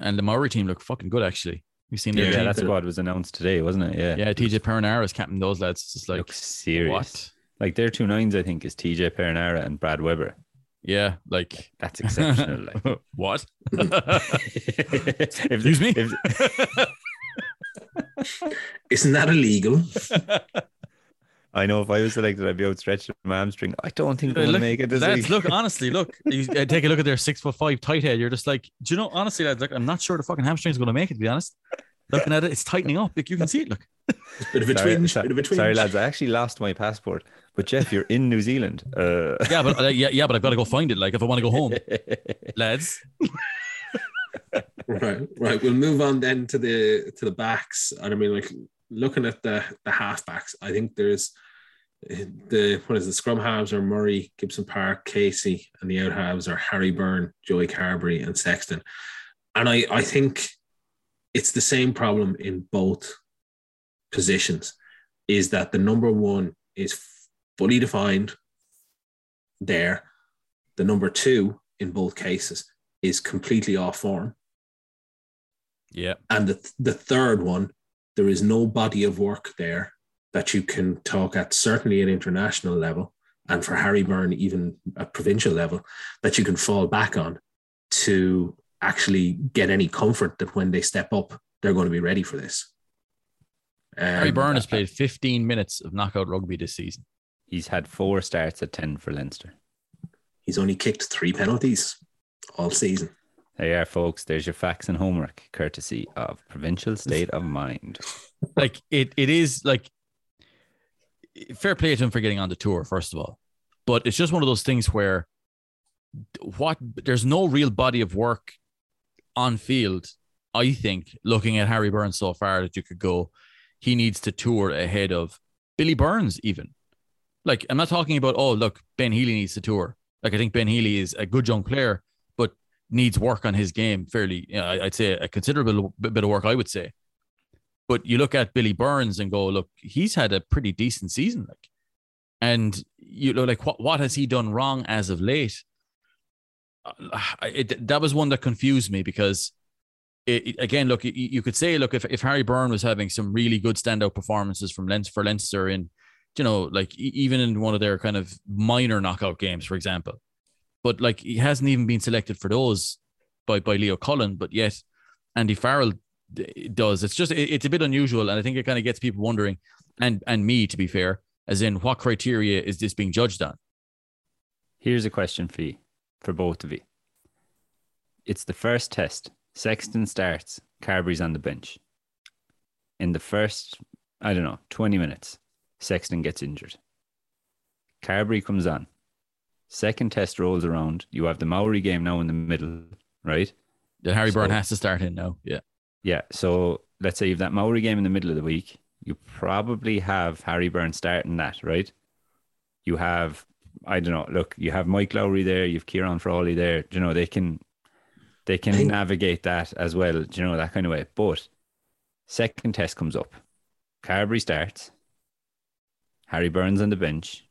And the Maori team look fucking good actually. We've seen their Yeah, Yeah, team. that squad was announced today, wasn't it? Yeah. Yeah, TJ Perenara is captain those lads. It's just like Looks serious. what? Like their two nines, I think, is TJ Perenara and Brad Weber. Yeah, like That's exceptional. like. [laughs] what? if, [laughs] [laughs] Excuse me? if- Isn't that illegal? I know if I was selected, I'd be outstretched my hamstring. I don't think I'm gonna look, make it this lads, week. look, [laughs] honestly, look. You uh, take a look at their six foot five tight head. You're just like, do you know? Honestly, lads, like, I'm not sure the fucking hamstring's going to make it. To be honest, looking at it, it's tightening up. Like you can see it. Look, Bit of a Sorry, twinge. so- bit of a twinge. sorry, lads. I actually lost my passport. But Jeff, you're in New Zealand. Uh, [laughs] yeah, but uh, yeah, yeah, but I've got to go find it. Like if I want to go home, [laughs] lads. Right, right. We'll move on then to the to the backs. And I mean, like looking at the the half backs, I think there's the what is the scrum halves are Murray, Gibson Park, Casey, and the out halves are Harry Byrne, Joey Carbery, and Sexton. And I I think it's the same problem in both positions. Is that the number one is fully defined there. The number two in both cases is completely off form. Yeah, And the, the third one, there is no body of work there that you can talk at, certainly an international level, and for Harry Byrne, even at provincial level, that you can fall back on to actually get any comfort that when they step up, they're going to be ready for this. Harry Um, Byrne has played 15 minutes of knockout rugby this season. He's had four starts at 10 for Leinster. He's only kicked three penalties all season. There you are, folks. There's your facts and homework, courtesy of Provincial State of Mind. Like it, it is like fair play to him for getting on the tour, first of all. But it's just one of those things where what there's no real body of work on field. I think looking at Harry Burns so far that you could go, he needs to tour ahead of Billy Burns, even. Like I'm not talking about oh look Ben Healy needs to tour. Like I think Ben Healy is a good young player, but needs work on his game fairly. You know, I'd say a considerable bit of work. I would say. But you look at Billy Burns and go, look, he's had a pretty decent season, like, and you know, like, what what has he done wrong as of late? Uh, It, that was one that confused me because, it, it- again, look, you, you could say, look, if, if Harry Byrne was having some really good standout performances from Leinster for Leinster in, you know, like even in one of their kind of minor knockout games, for example, but like he hasn't even been selected for those by by Leo Cullen, but yet Andy Farrell does. It's just it- it's a bit unusual, and I think it kind of gets people wondering, and and me to be fair, as in what criteria is this being judged on? Here's a question for you, for both of you. It's the first test. Sexton starts, Carbery's on the bench. In the first, I don't know, 20 minutes, Sexton gets injured. Carbery comes on. Second test rolls around. You have the Maori game now in the middle, right? That Harry Byrne has to start in now. Yeah, Yeah. So let's say you've that Maori game in the middle of the week. You probably have Harry Byrne starting that, right? You have, I don't know, look, you have Mike Lowry there, you've Ciarán Frawley there. Do You know, they can they can think- navigate that as well, do you know, that kind of way. But second test comes up. Carbery starts. Harry Byrne's on the bench.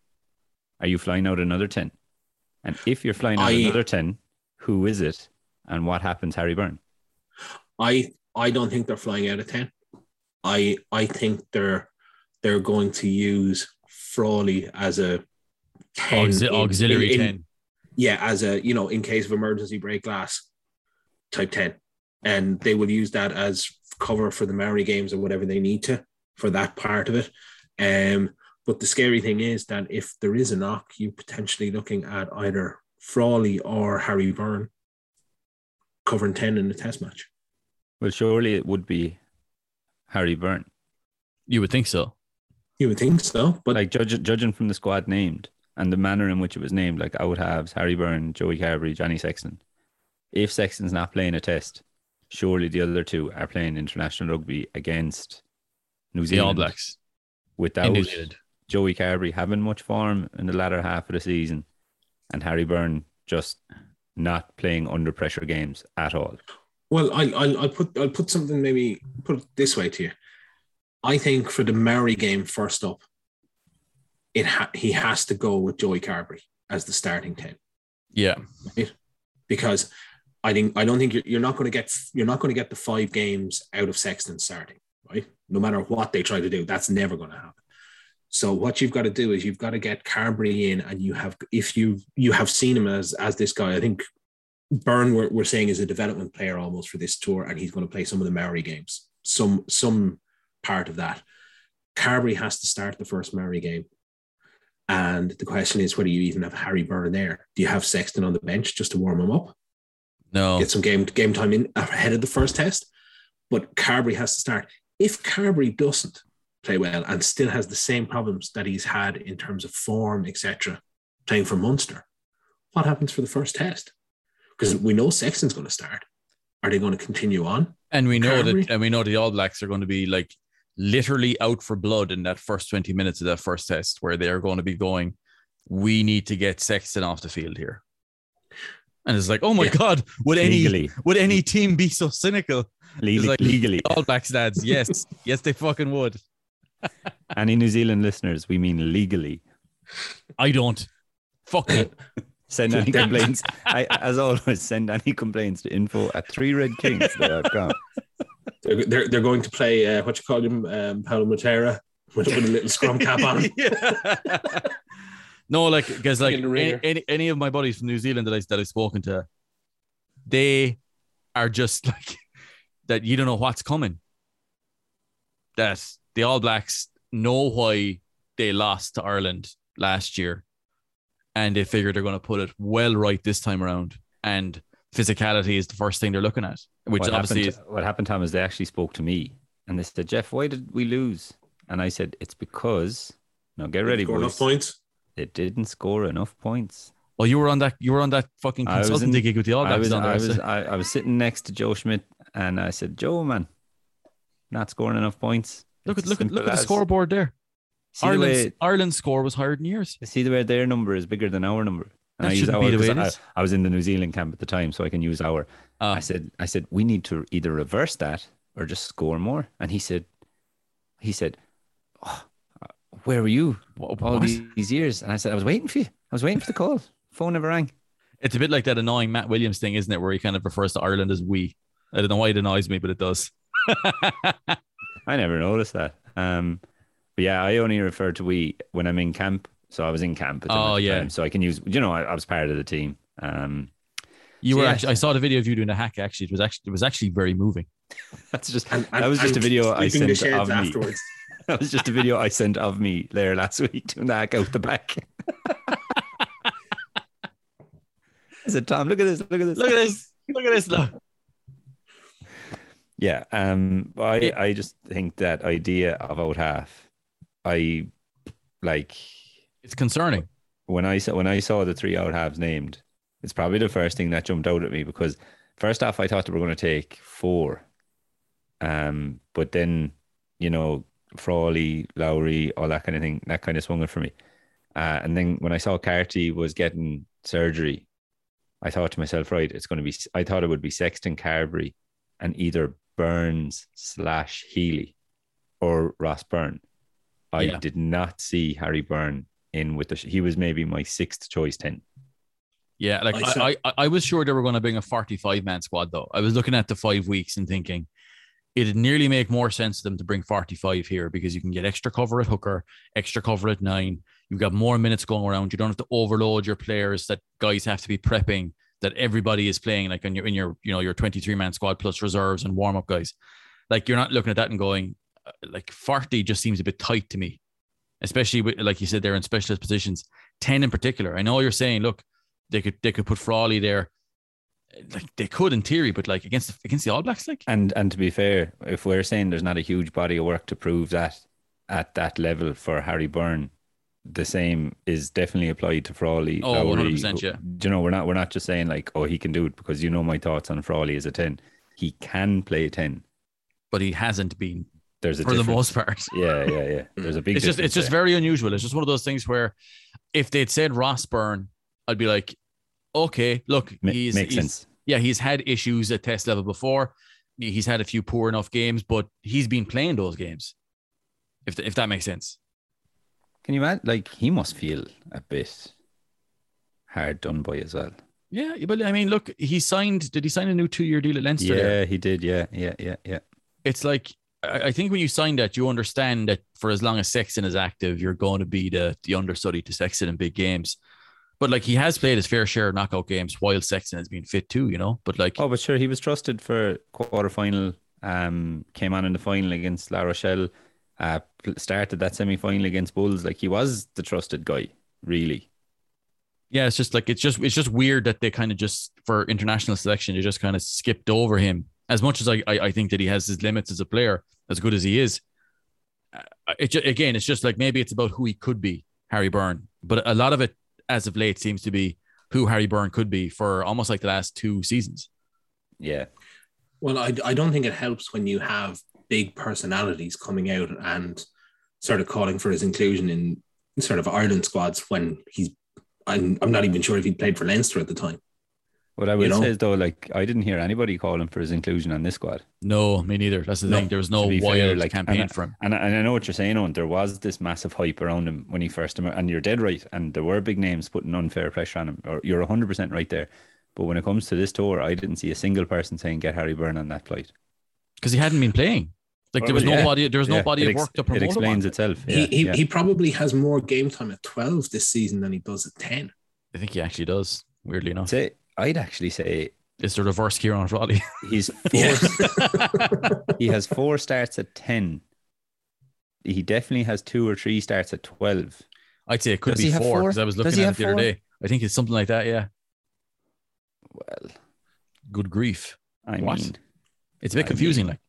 Are you flying out another 10? And if you're flying out I- another 10, who is it? And what happens, Harry Byrne? I I don't think they're flying out of ten. I I think they're they're going to use Frawley as a 10 Auxi- in- auxiliary in- in- ten. Yeah, as a you know, in case of emergency break glass type 10. And they will use that as cover for the Maori games or whatever they need to for that part of it. Um, but the scary thing is that if there is a knock, you're potentially looking at either Frawley or Harry Byrne covering 10 in the test match. Well, surely it would be Harry Byrne. You would think so. You would think so, but like judge, judging from the squad named and the manner in which it was named, like out halves, Harry Byrne, Joey Carbery, Johnny Sexton. If Sexton's not playing a test, surely the other two are playing international rugby against New Zealand. The Zealand All Blacks in without New Zealand. Joey Carbery having much form in the latter half of the season and Harry Byrne just not playing under pressure games at all. Well, I, I'll, I'll put I'll put something maybe put it this way to you. I think for the Maori game first up, it ha- he has to go with Joey Carbery as the starting ten Yeah, because I think I don't think you're, you're not going to get you're not going to get the five games out of Sexton starting right. No matter what they try to do, that's never going to happen. So what you've got to do is you've got to get Carbery in, and you have if you you have seen him as as this guy. I think Byrne we're, we're saying is a development player almost for this tour, and he's going to play some of the Maori games, some some part of that. Carbery has to start the first Maori game. And the question is whether you even have Harry Byrne there. Do you have Sexton on the bench just to warm him up? no, Get some game game time in ahead of the first test. But Carbery has to start. If Carbery doesn't play well and still has the same problems that he's had in terms of form, etc., playing for Munster, what happens for the first test? Because we know Sexton's going to start. Are they going to continue on? and we know Carbery? that, and we know the All Blacks are going to be like literally out for blood in that first twenty minutes of that first test, where they are going to be going. We need to get Sexton off the field here, and it's like, oh my Yeah. god, would any legally, would any team be so cynical? legally, like- legally. All Blacks dads, yes, yes, they fucking would. [laughs] Any New Zealand listeners, we mean legally. I don't. Fuck it. [laughs] Send any complaints. I, as always, send any complaints to info at three red kings.com. They're, they're, they're going to play, uh, what you call him, um, Pablo Matera with, with a little scrum cap on [laughs] him. No, like because like any, any any of my buddies from New Zealand that I that I've spoken to, they are just [laughs] like that. You don't know what's coming. That the All Blacks know why they lost to Ireland last year, and they figure they're going to put it well right this time around. And physicality is the first thing they're looking at, which what obviously happened, is what happened, Tom, is they actually spoke to me and they said, Jeff, why did we lose? And I said, it's because, now get ready, Score enough boys. points. They didn't score enough points. well, you were on that you were on that fucking I was in- consultancy gig with the All I was, down there, I, was, so- I, I was sitting next to Joe Schmidt and I said, Joe, man, not scoring enough points. Look at look at simple look at the scoreboard there. See Ireland's, way, Ireland's score was higher than yours. see the way their number is bigger than our number. And That I use our be the way 'cause it I. I was in the New Zealand camp at the time, so I can use our. Uh, I said, I said, we need to either reverse that or just score more. And he said, he said, oh, where were you wha- all what? these, these years? And I said, I was waiting for you. I was waiting for the call. Phone never rang. It's a bit like that annoying Matt Williams thing, isn't it? Where he kind of refers to Ireland as we. I don't know why it annoys me, but it does. [laughs] I never noticed that. Um, but yeah, I only refer to we when I'm in camp. So I was in camp. with them Oh, at the yeah. time, So I can use, you know, I, I was part of the team. Um, You So were yeah. actually. I saw the video of you doing a hack. Actually, it was actually it was actually very moving. [laughs] that's just And, that was just a video I sent sheds of me. afterwards. [laughs] That was just a video I sent of me there last [laughs] week doing the hack out the back. I said, Tom, look at this, look at this. Look at this. Look at this. Look. Yeah, um, I Yeah. I just think that idea of out half, I like It's concerning. when I saw when I saw the three out halves named. It's probably the first thing that jumped out at me because first off, I thought they were going to take four, um, but then you know Frawley, Lowry, all that kind of thing, that kind of swung it for me. Uh, and then when I saw Carty was getting surgery, I thought to myself, right, it's going to be. I thought it would be Sexton, Carbery, and either Burns slash Healy, or Ross Byrne. I Yeah. did not see Harry Byrne in with the. He was maybe my sixth choice ten. Yeah, like I I, saw- I, I, I was sure they were going to bring a 45 man squad though. I was looking at the five weeks and thinking it'd nearly make more sense to them to bring 45 here because you can get extra cover at hooker, extra cover at nine. You've got more minutes going around. You don't have to overload your players that guys have to be prepping that everybody is playing like in your in your you know your 23 man squad plus reserves and warm up guys. Like you're not looking at that and going Uh, like 40 just seems a bit tight to me. Especially with, like you said, they're in specialist positions. 10 in particular. I know you're saying, look, they could they could put Frawley there. Like they could in theory, but like against the, against the All Blacks, like And and to be fair, if we're saying there's not a huge body of work to prove that at that level for Harry Byrne, the same is definitely applied to Frawley. Oh, 100%, yeah. Do you know we're not we're not just saying like oh he can do it because you know my thoughts on Frawley as a ten. he can play 10. but he hasn't been There's a for the most part. [laughs] Yeah, yeah, yeah. [laughs] There's a big it's just it's difference just very unusual. It's just one of those things where if they'd said Ross Byrne, I'd be like, okay, look, Ma- he's, makes he's sense. yeah, he's had issues at test level before. He's had a few poor enough games, but he's been playing those games. If th- if that makes sense. Can you imagine? Like, he must feel a bit hard done by as well. Yeah, but I mean, look, he signed. Did he sign a new two-year deal at Leinster? there? Yeah, he did. Yeah, yeah, yeah, yeah. It's like I, think when you sign that, you understand that for as long as Sexton is active, you're going to be the the understudy to Sexton in big games. But like he has played his fair share of knockout games while Sexton has been fit too, you know. But like, Oh, but sure, he was trusted for quarter final. Um, came on in the final against La Rochelle. Uh, started that semi final against Bulls. Like he was the trusted guy, really. yeah, it's just like it's just it's just weird that they kind of just for international selection they just kind of skipped over him. As much as I I, I think that he has his limits as a player, as good as he is. uh, It again, it's just like maybe it's about who he could be, Harry Byrne. But a lot of it, as of late, seems to be who Harry Byrne could be for almost like the last two seasons. Yeah, Well, I, I don't think it helps when you have big personalities coming out and sort of calling for his inclusion in sort of Ireland squads when he's. I'm, I'm not even sure if he played for Leinster at the time. What I would know? say is though, like I didn't hear anybody calling for his inclusion on this squad. No, me neither. That's the No, thing. There was no wild fair, like, campaign and- for him. And, and I know what you're saying, Owen. There was this massive hype around him when he first emerged, and you're dead right. And there were big names putting unfair pressure on him, or you're 100% right there. But when it comes to this tour, I didn't see a single person saying get Harry Byrne on that flight. because he hadn't been playing. Like there was Well, yeah. nobody, there was Yeah, nobody it at ex- work to promote It explains on. itself. he, Yeah, he, yeah. he probably has more game time at 12 this season than he does at 10. I think he actually does. Weirdly enough, say, I'd actually say it's the reverse Ciarán Frawley. [laughs] he's four, [laughs] Yeah. he has four starts at 10. He definitely has two or three starts at 12. I'd say it could Does be four four? because I was looking at it have the other day. I think it's something like that. Yeah. Well, Good grief. I What? mean, It's a bit I confusing. mean- like,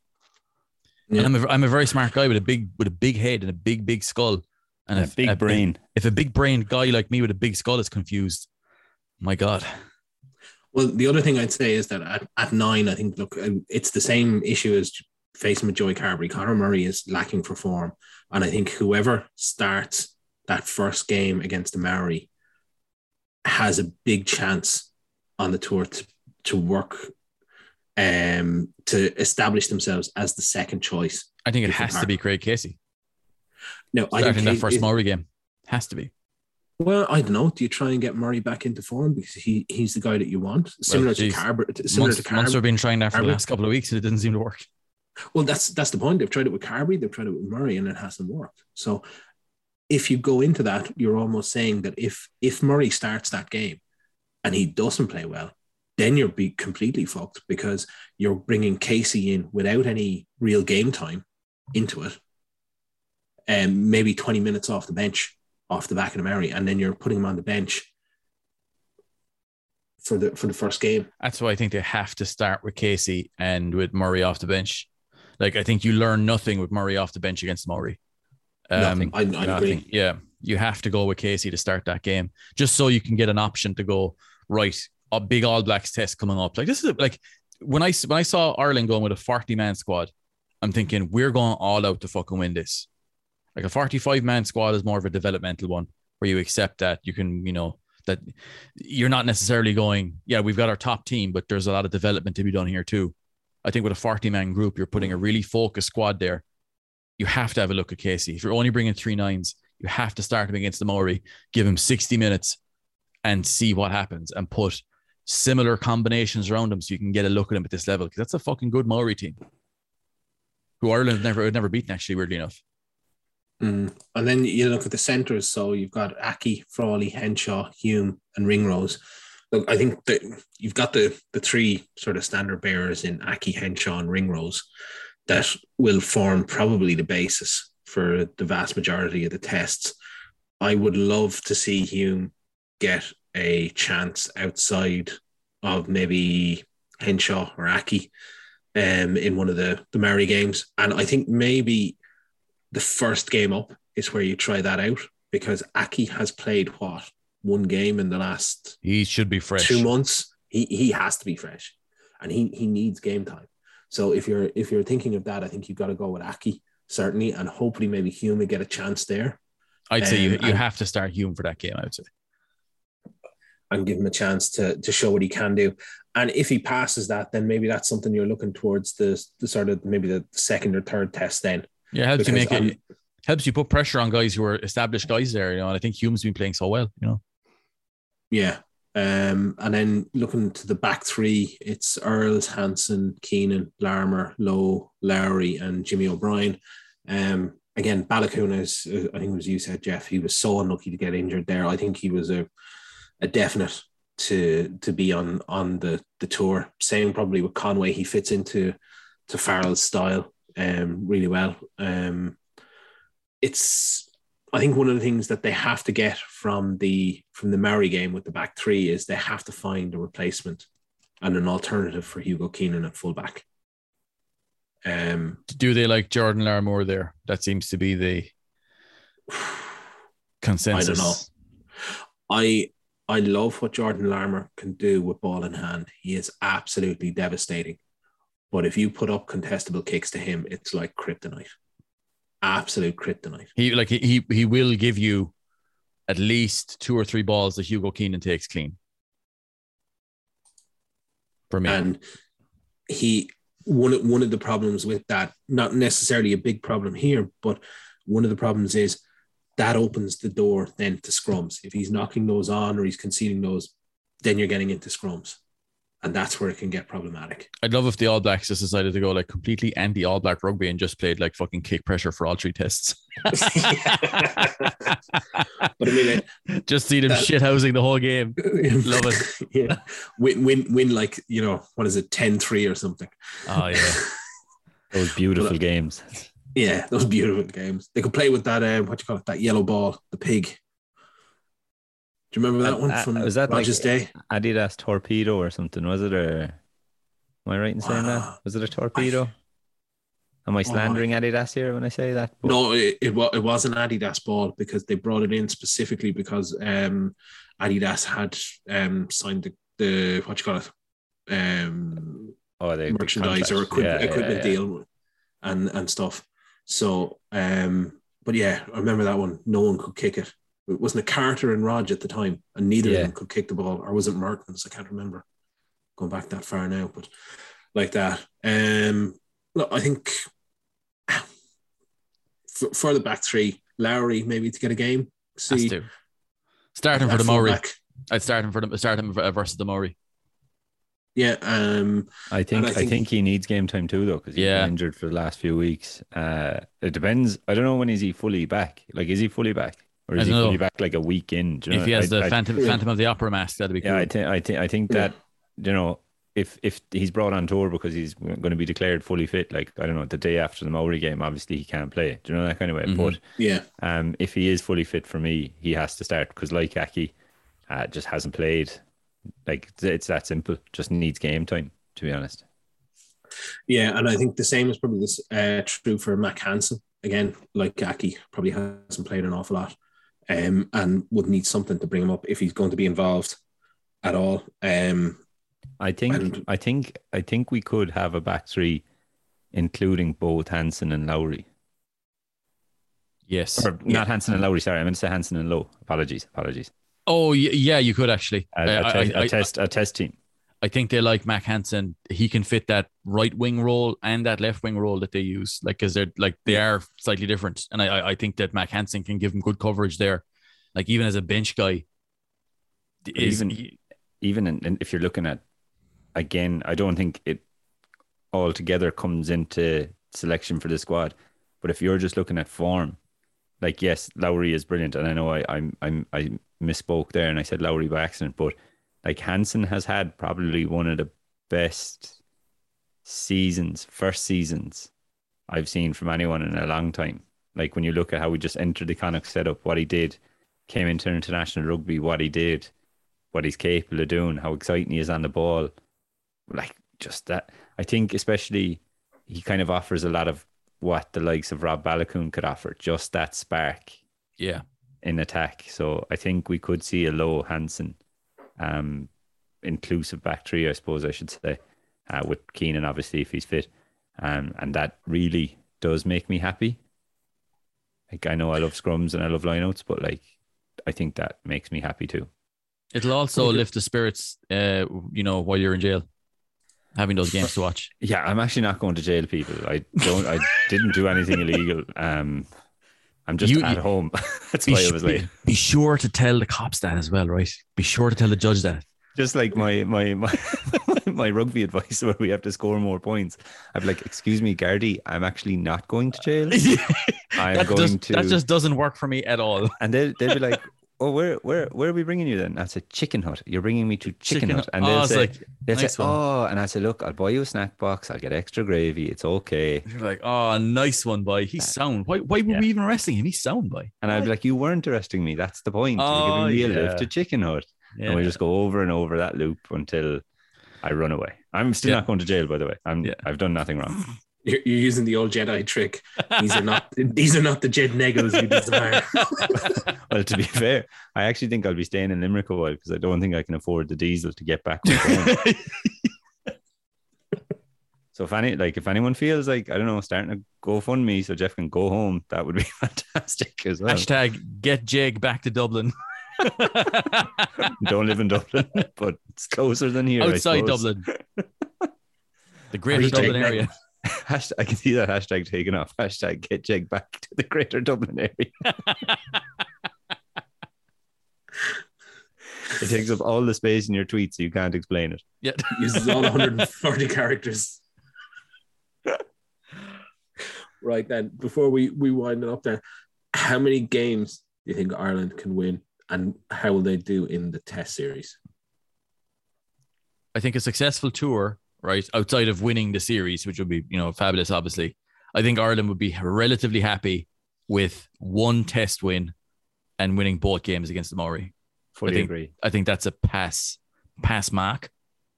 Yeah. and I'm a, I'm a very smart guy with a big with a big head and a big big skull and a if- big brain. If a big brained guy like me with a big skull is confused, my God. Well, the other thing I'd say is that at, at nine, I think, look, uh, it's the same issue as facing with Joey Carbery. Conor Murray is lacking for form. And I think whoever starts that first game against the Maori has a big chance on the tour to, to work, um, to establish themselves as the second choice. I think it has to be Craig Casey No, I think that first Maori game. Has to be. Well, I don't know. Do you try and get Murray back into form because he he's the guy that you want, similar to geez. Carbery? Similar Munster, to Carbery. Munster have been trying that for the last couple of weeks and it didn't seem to work. Well, that's that's the point. They've tried it with Carbery, they've tried it with Murray, and it hasn't worked. So if you go into that, you're almost saying that if if Murray starts that game and he doesn't play well, then you're be completely fucked because you're bringing Casey in without any real game time into it, and maybe 20 minutes off the bench, off the back of the Murray, and then you're putting him on the bench for the for the first game. That's why I think they have to start with Casey and with Murray off the bench. Like I think you learn nothing with Murray off the bench against Murray. Um, Nothing. I, I nothing. agree. Yeah, you have to go with Casey to start that game, just so you can get an option to go right. A big All Blacks test coming up. Like this is like when I when I saw Ireland going with a forty man squad, I'm thinking we're going all out to fucking win this. Like a forty five man squad is more of a developmental one where you accept that you can you know that you're not necessarily going yeah we've got our top team but there's a lot of development to be done here too. I think with a 40 man group, you're putting a really focused squad there. You have to have a look at Casey. If you're only bringing three nines, you have to start him against the Maori, give him 60 minutes and see what happens and put similar combinations around him so you can get a look at him at this level. Because that's a fucking good Maori team. Who Ireland never had never beaten, actually, weirdly enough. Mm. And then you look at the centres. So you've got Aki, Frawley, Henshaw, Hume, and Ringrose. Look, I think that you've got the the three sort of standard bearers in Aki, Henshaw, and Ringrose that will form probably the basis for the vast majority of the tests. I would love to see Hume get a chance outside of maybe Henshaw or Aki um, in one of the, the Maori games. And I think maybe the first game up is where you try that out because Aki has played what one game in the last He should be fresh. two months. He he has to be fresh, and he he needs game time. So if you're if you're thinking of that, I think you've got to go with Aki certainly, and hopefully maybe Hume get a chance there I'd say you, Um, you have to start Hume for that game. I would say. and give him a chance to to show what he can do. And if he passes that, then maybe that's something you're looking towards the, the sort of maybe the second or third test then. Yeah, helps you make I'm- it helps you put pressure on guys who are established guys there. You know, and I think Hume's been playing so well. You know, Yeah. Um, and then looking to the back three, it's Earls, Hansen, Keenan, Larmour, Lowe, Lowry, and Jimmy O'Brien. Um, again, Baloucoune is, uh, I think it was you said, Jeff, he was so unlucky to get injured there. I think he was a, a definite to to be on on the the tour. Same probably with Conway, he fits into to Farrell's style um, really well. Um, it's I think one of the things that they have to get from the from the Maori game with the back three is they have to find a replacement and an alternative for Hugo Keenan at fullback. Um, do they like Jordan Larmour there? That seems to be the [sighs] consensus. know. I I love what Jordan Larmour can do with ball in hand. He is absolutely devastating. But if you put up contestable kicks to him, it's like kryptonite. Absolute kryptonite. He like he he, he will give you at least two or three balls that Hugo Keenan takes clean. For me, And he one of, one of the problems with that, not necessarily a big problem here, but one of the problems is that opens the door then to scrums. If he's knocking those on or he's conceding those, then you're getting into scrums. And that's where it can get problematic. I'd love if the All Blacks just decided to go like completely anti All Black rugby and just played like fucking kick pressure for all three tests. [laughs] But I mean, just see them That- shithousing the whole game. [laughs] Love it. yeah. Win, win, win like, you know, what is it, 10 3 or something? Oh yeah. [laughs] Those beautiful games. Yeah, those beautiful games. They could play with that, um, what you call it, that yellow ball, the pig. Do you remember that one from was that like- Rogers Day? Adidas torpedo or something, was it? Or am I right in saying Wow. that? Was it a torpedo? Am I slandering Adidas here when I say that? But- No, it, it, wa- it was an Adidas ball because they brought it in specifically because um, Adidas had um, signed the, the, what you call it, um, Oh, the the merchandise or contract. equip, Yeah, yeah, equipment yeah. deal and and stuff. So, um, but yeah, I remember that one. No one could kick it. It wasn't a Carter and Rog at the time, and neither Yeah. of them could kick the ball, or was it Mehrtens? I can't remember. Going back that far now, but like that. Um, look, I think for, for the back three, Lowry maybe to get a game. See, to. Start him for the Maori. fullback. I'd start him for the start him uh, versus the Maori. Yeah, um, I think, I I think- think he needs game time too, though, because he's Yeah. been injured for the last few weeks. Uh, it depends. I don't know when is he fully back. Like, is he fully back, or is he don't know. fully back like a week in? Do you if he has I- the I- Phantom Yeah. Phantom of the Opera mask, that'd be cool. Yeah, I think I think I think that you know if if he's brought on tour because he's going to be declared fully fit, like I don't know, the day after the Maori game, obviously he can't play. Do you know that kind of way? Mhm. But yeah, um, if he is fully fit for me, he has to start because like Aki, uh, just hasn't played. Like it's that simple. Just needs game time. To be honest. Yeah, and I think the same is probably this uh, true for Mack Hansen. Again, like Aki, probably hasn't played an awful lot, um, and would need something to bring him up if he's going to be involved at all. Um, I think And- I think I think we could have a back three, including both Hansen and Lowry. yes. Or Yeah. not Hansen and Lowry. Sorry, I meant to say Hansen and Lowe. Apologies, apologies. Oh yeah, you could actually. A, I- a, I- test, I- a test, a test team. I think they like Mack Hansen. He can fit that right wing role and that left wing role that they use. Like, because they're like they are slightly different, and I- I think that Mack Hansen can give him good coverage there. Like even as a bench guy, is even- Even in, in- if you're looking at, again, I don't think it altogether comes into selection for the squad. But if you're just looking at form, like yes, Lowry is brilliant, and I know I I'm I'm I misspoke there and I said Lowry by accident, but like Hansen has had probably one of the best seasons, first seasons I've seen from anyone in a long time. Like when you look at how he just entered the Connacht setup, what he did, came into international rugby, what he did, what he's capable of doing, how exciting he is on the ball. Like just that. I think especially he kind of offers a lot of what the likes of Rob Baloucoune could offer, just that spark yeah. in attack. So I think we could see a low Hansen, um, inclusive back three, I suppose I should say, uh, with Keenan obviously if he's fit. um, and that really does make me happy. Like I know I love scrums and I love lineouts, but like I think that makes me happy too. It'll also lift the spirits, uh, you know, while you're in jail, having those games to watch. Yeah, I'm actually not going to jail, people. I don't. I didn't do anything illegal. Um, I'm just You- at you- home. [laughs] That's Be, why I was late. be sure to tell the cops that as well, right? Be sure to tell the judge that. Just like my my my [laughs] my rugby advice, [laughs] where we have to score more points. I'm like, excuse me, Gardy, I'm actually not going to jail. I'm that, going just, to. that just doesn't work for me at all. And they'll they'll be like, oh, where where where are we bringing you then? I said, Chicken Hut. You're bringing me to Chicken, Chicken Hut, and Oh, they'll ah, it's say, like, they'll nice say, one. oh, and I said, look, I'll buy you a snack box. I'll get extra gravy. It's okay. You're like, oh, nice one, boy. He's sound. Why, why were Yeah. we even arresting him? He's sound, boy. And I'd be like, you weren't arresting me. That's the point. Oh, You're giving oh, me a lift to Chicken Hut. Yeah. And we just go over and over that loop until I run away. I'm still Yeah. not going to jail, by the way. I'm Yeah. I've done nothing wrong. [laughs] You're, you're using the old Jedi trick. These are not [laughs] these are not the Jed Negos you desire. [laughs] well, to be fair, I actually think I'll be staying in Limerick a while because I don't think I can afford the diesel to get back. home. [laughs] so if any like if anyone feels like I don't know starting to GoFundMe so Jeff can go home, that would be fantastic as well. Hashtag get Jake back to Dublin. don't live in Dublin, but it's closer than here. Outside suppose. Dublin. The greater Hashtag Dublin back- area. [laughs] Hashtag, I can see that hashtag taken off. [laughs] Hashtag get Jake back to the greater Dublin area. [laughs] it takes up all the space in your tweet, so you can't explain it. Yeah. Uses all 140 characters. right then, before we we wind it up there, how many games do you think Ireland can win, and how will they do in the Test series? I think a successful tour, right, outside of winning the series, which would be, you know, fabulous, obviously. I think Ireland would be relatively happy with one test win and winning both games against the Maori. Fully think- agree. I think that's a pass pass mark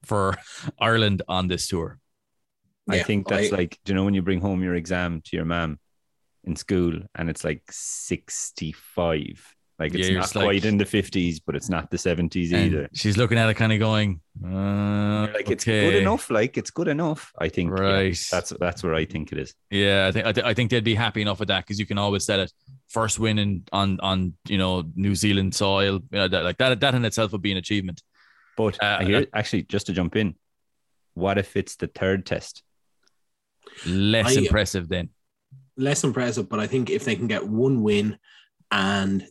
for [laughs] Ireland on this tour. I think that's I- like, do you know when you bring home your exam to your mom in school and it's like 65? Like it's Yeah, not just like- quite in the 50s, but it's not the 70s either. she's looking at it kind of going, uh, You're like it's good enough. Like it's good enough. I think yeah, Right. that's that's where I think it is. Yeah, I think I, th- I think they'd be happy enough with that because you can always set it first win in, on on you know New Zealand soil. You know, that, like that that in itself would be an achievement. But Uh, I hear actually just to jump in, what if it's the third test? Less I- impressive then. less impressive, but I think if they can get one win and they're-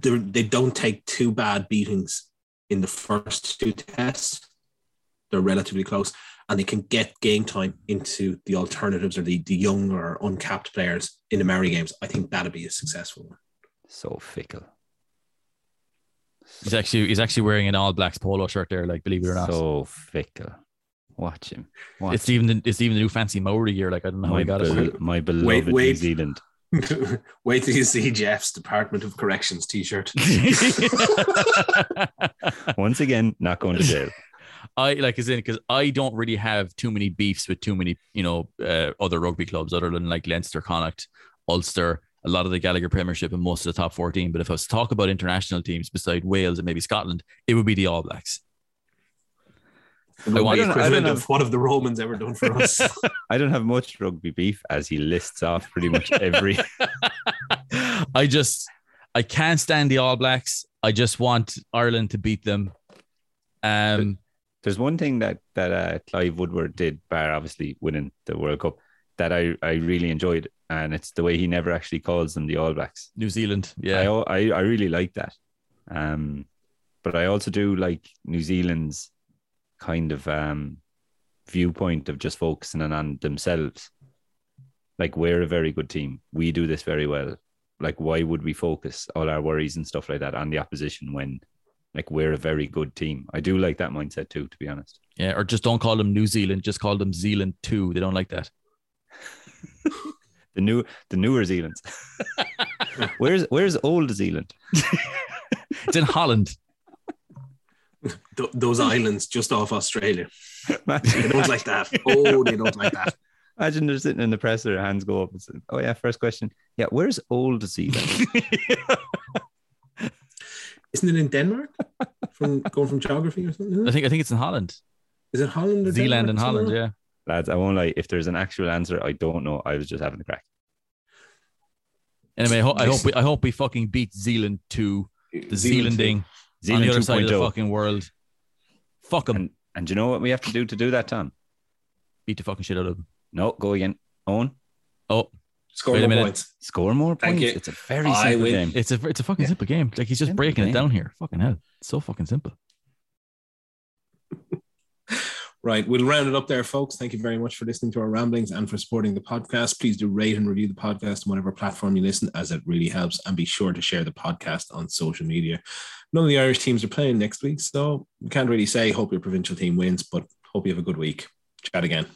they don't take too bad beatings in the first two tests, they're relatively close, and they can get game time into the alternatives or the, the young or uncapped players in the Maori games. I think that'd be a successful one. So fickle. He's actually he's actually wearing an All Blacks polo shirt there. Like believe it or not, So fickle. Watch him. Watch it's even the, it's even the new fancy Maori gear. Like I don't know how my, he got bel- it. my beloved Wait, New. Zealand. [laughs] Wait till you see Jeff's Department of Corrections t-shirt. [laughs] Once again, not going to jail. I like as in because I don't really have too many beefs with too many you know uh, other rugby clubs other than like Leinster, Connacht, Ulster, a lot of the Gallagher Premiership, and most of the top fourteen. But if I was to talk about international teams beside Wales and maybe Scotland, it would be the All Blacks. The want- I don't- equivalent don't of what have the Romans ever done for us? [laughs] I don't have much rugby beef as he lists off pretty much [laughs] every. [laughs] I just I can't stand the All Blacks. I just want Ireland to beat them. Um, There's one thing that that uh, Clive Woodward did, bar obviously winning the World Cup, that I I really enjoyed, and it's the way he never actually calls them the All Blacks. New Zealand, I, yeah, al- I I really like that. Um, but I also do like New Zealand's kind of um viewpoint of just focusing on, themselves. Like we're a very good team. We do this very well. Like why would we focus all our worries and stuff like that on the opposition when like we're a very good team? I do like that mindset too, to be honest. yeah. Or just don't call them New Zealand. Just call them Zealand Two. They don't like that. [laughs] The new the newer Zealands. [laughs] where's where's old Zealand? It's in Holland. [laughs] Th- those [laughs] islands just off Australia. They don't like that. Oh, they don't like that. imagine they're sitting in the presser, hands go up and say, Oh yeah, first question. Yeah, where's old Zealand? [laughs] Isn't it in Denmark? From going from geography or something? I think I think it's in Holland. Is it Holland or Zealand Denmark and Holland, somewhere? yeah. Lads, I won't lie. If there's an actual answer, I don't know. I was just having a crack. Anyway, I, ho- I hope we I hope we fucking beat Zealand to the Zealand Zealanding on the other side of the 2.0. fucking world. Fuck them. And, and you know what we have to do to do that, Tom? Beat the fucking shit out of them. No, go again. Owen, Oh, Score Wait a more minute. points. score more Thank points. you. It's a very I simple win. game. it's a it's a fucking Yeah. simple game. Like he's just Simple breaking it down here. Fucking hell. It's so fucking simple. [laughs] Right. We'll round it up there, folks. Thank you very much for listening to our ramblings and for supporting the podcast. Please do rate and review the podcast on whatever platform you listen, as it really helps. And be sure to share the podcast on social media. None of the Irish teams are playing next week, so we can't really say hope your provincial team wins, but hope you have a good week. Chat again.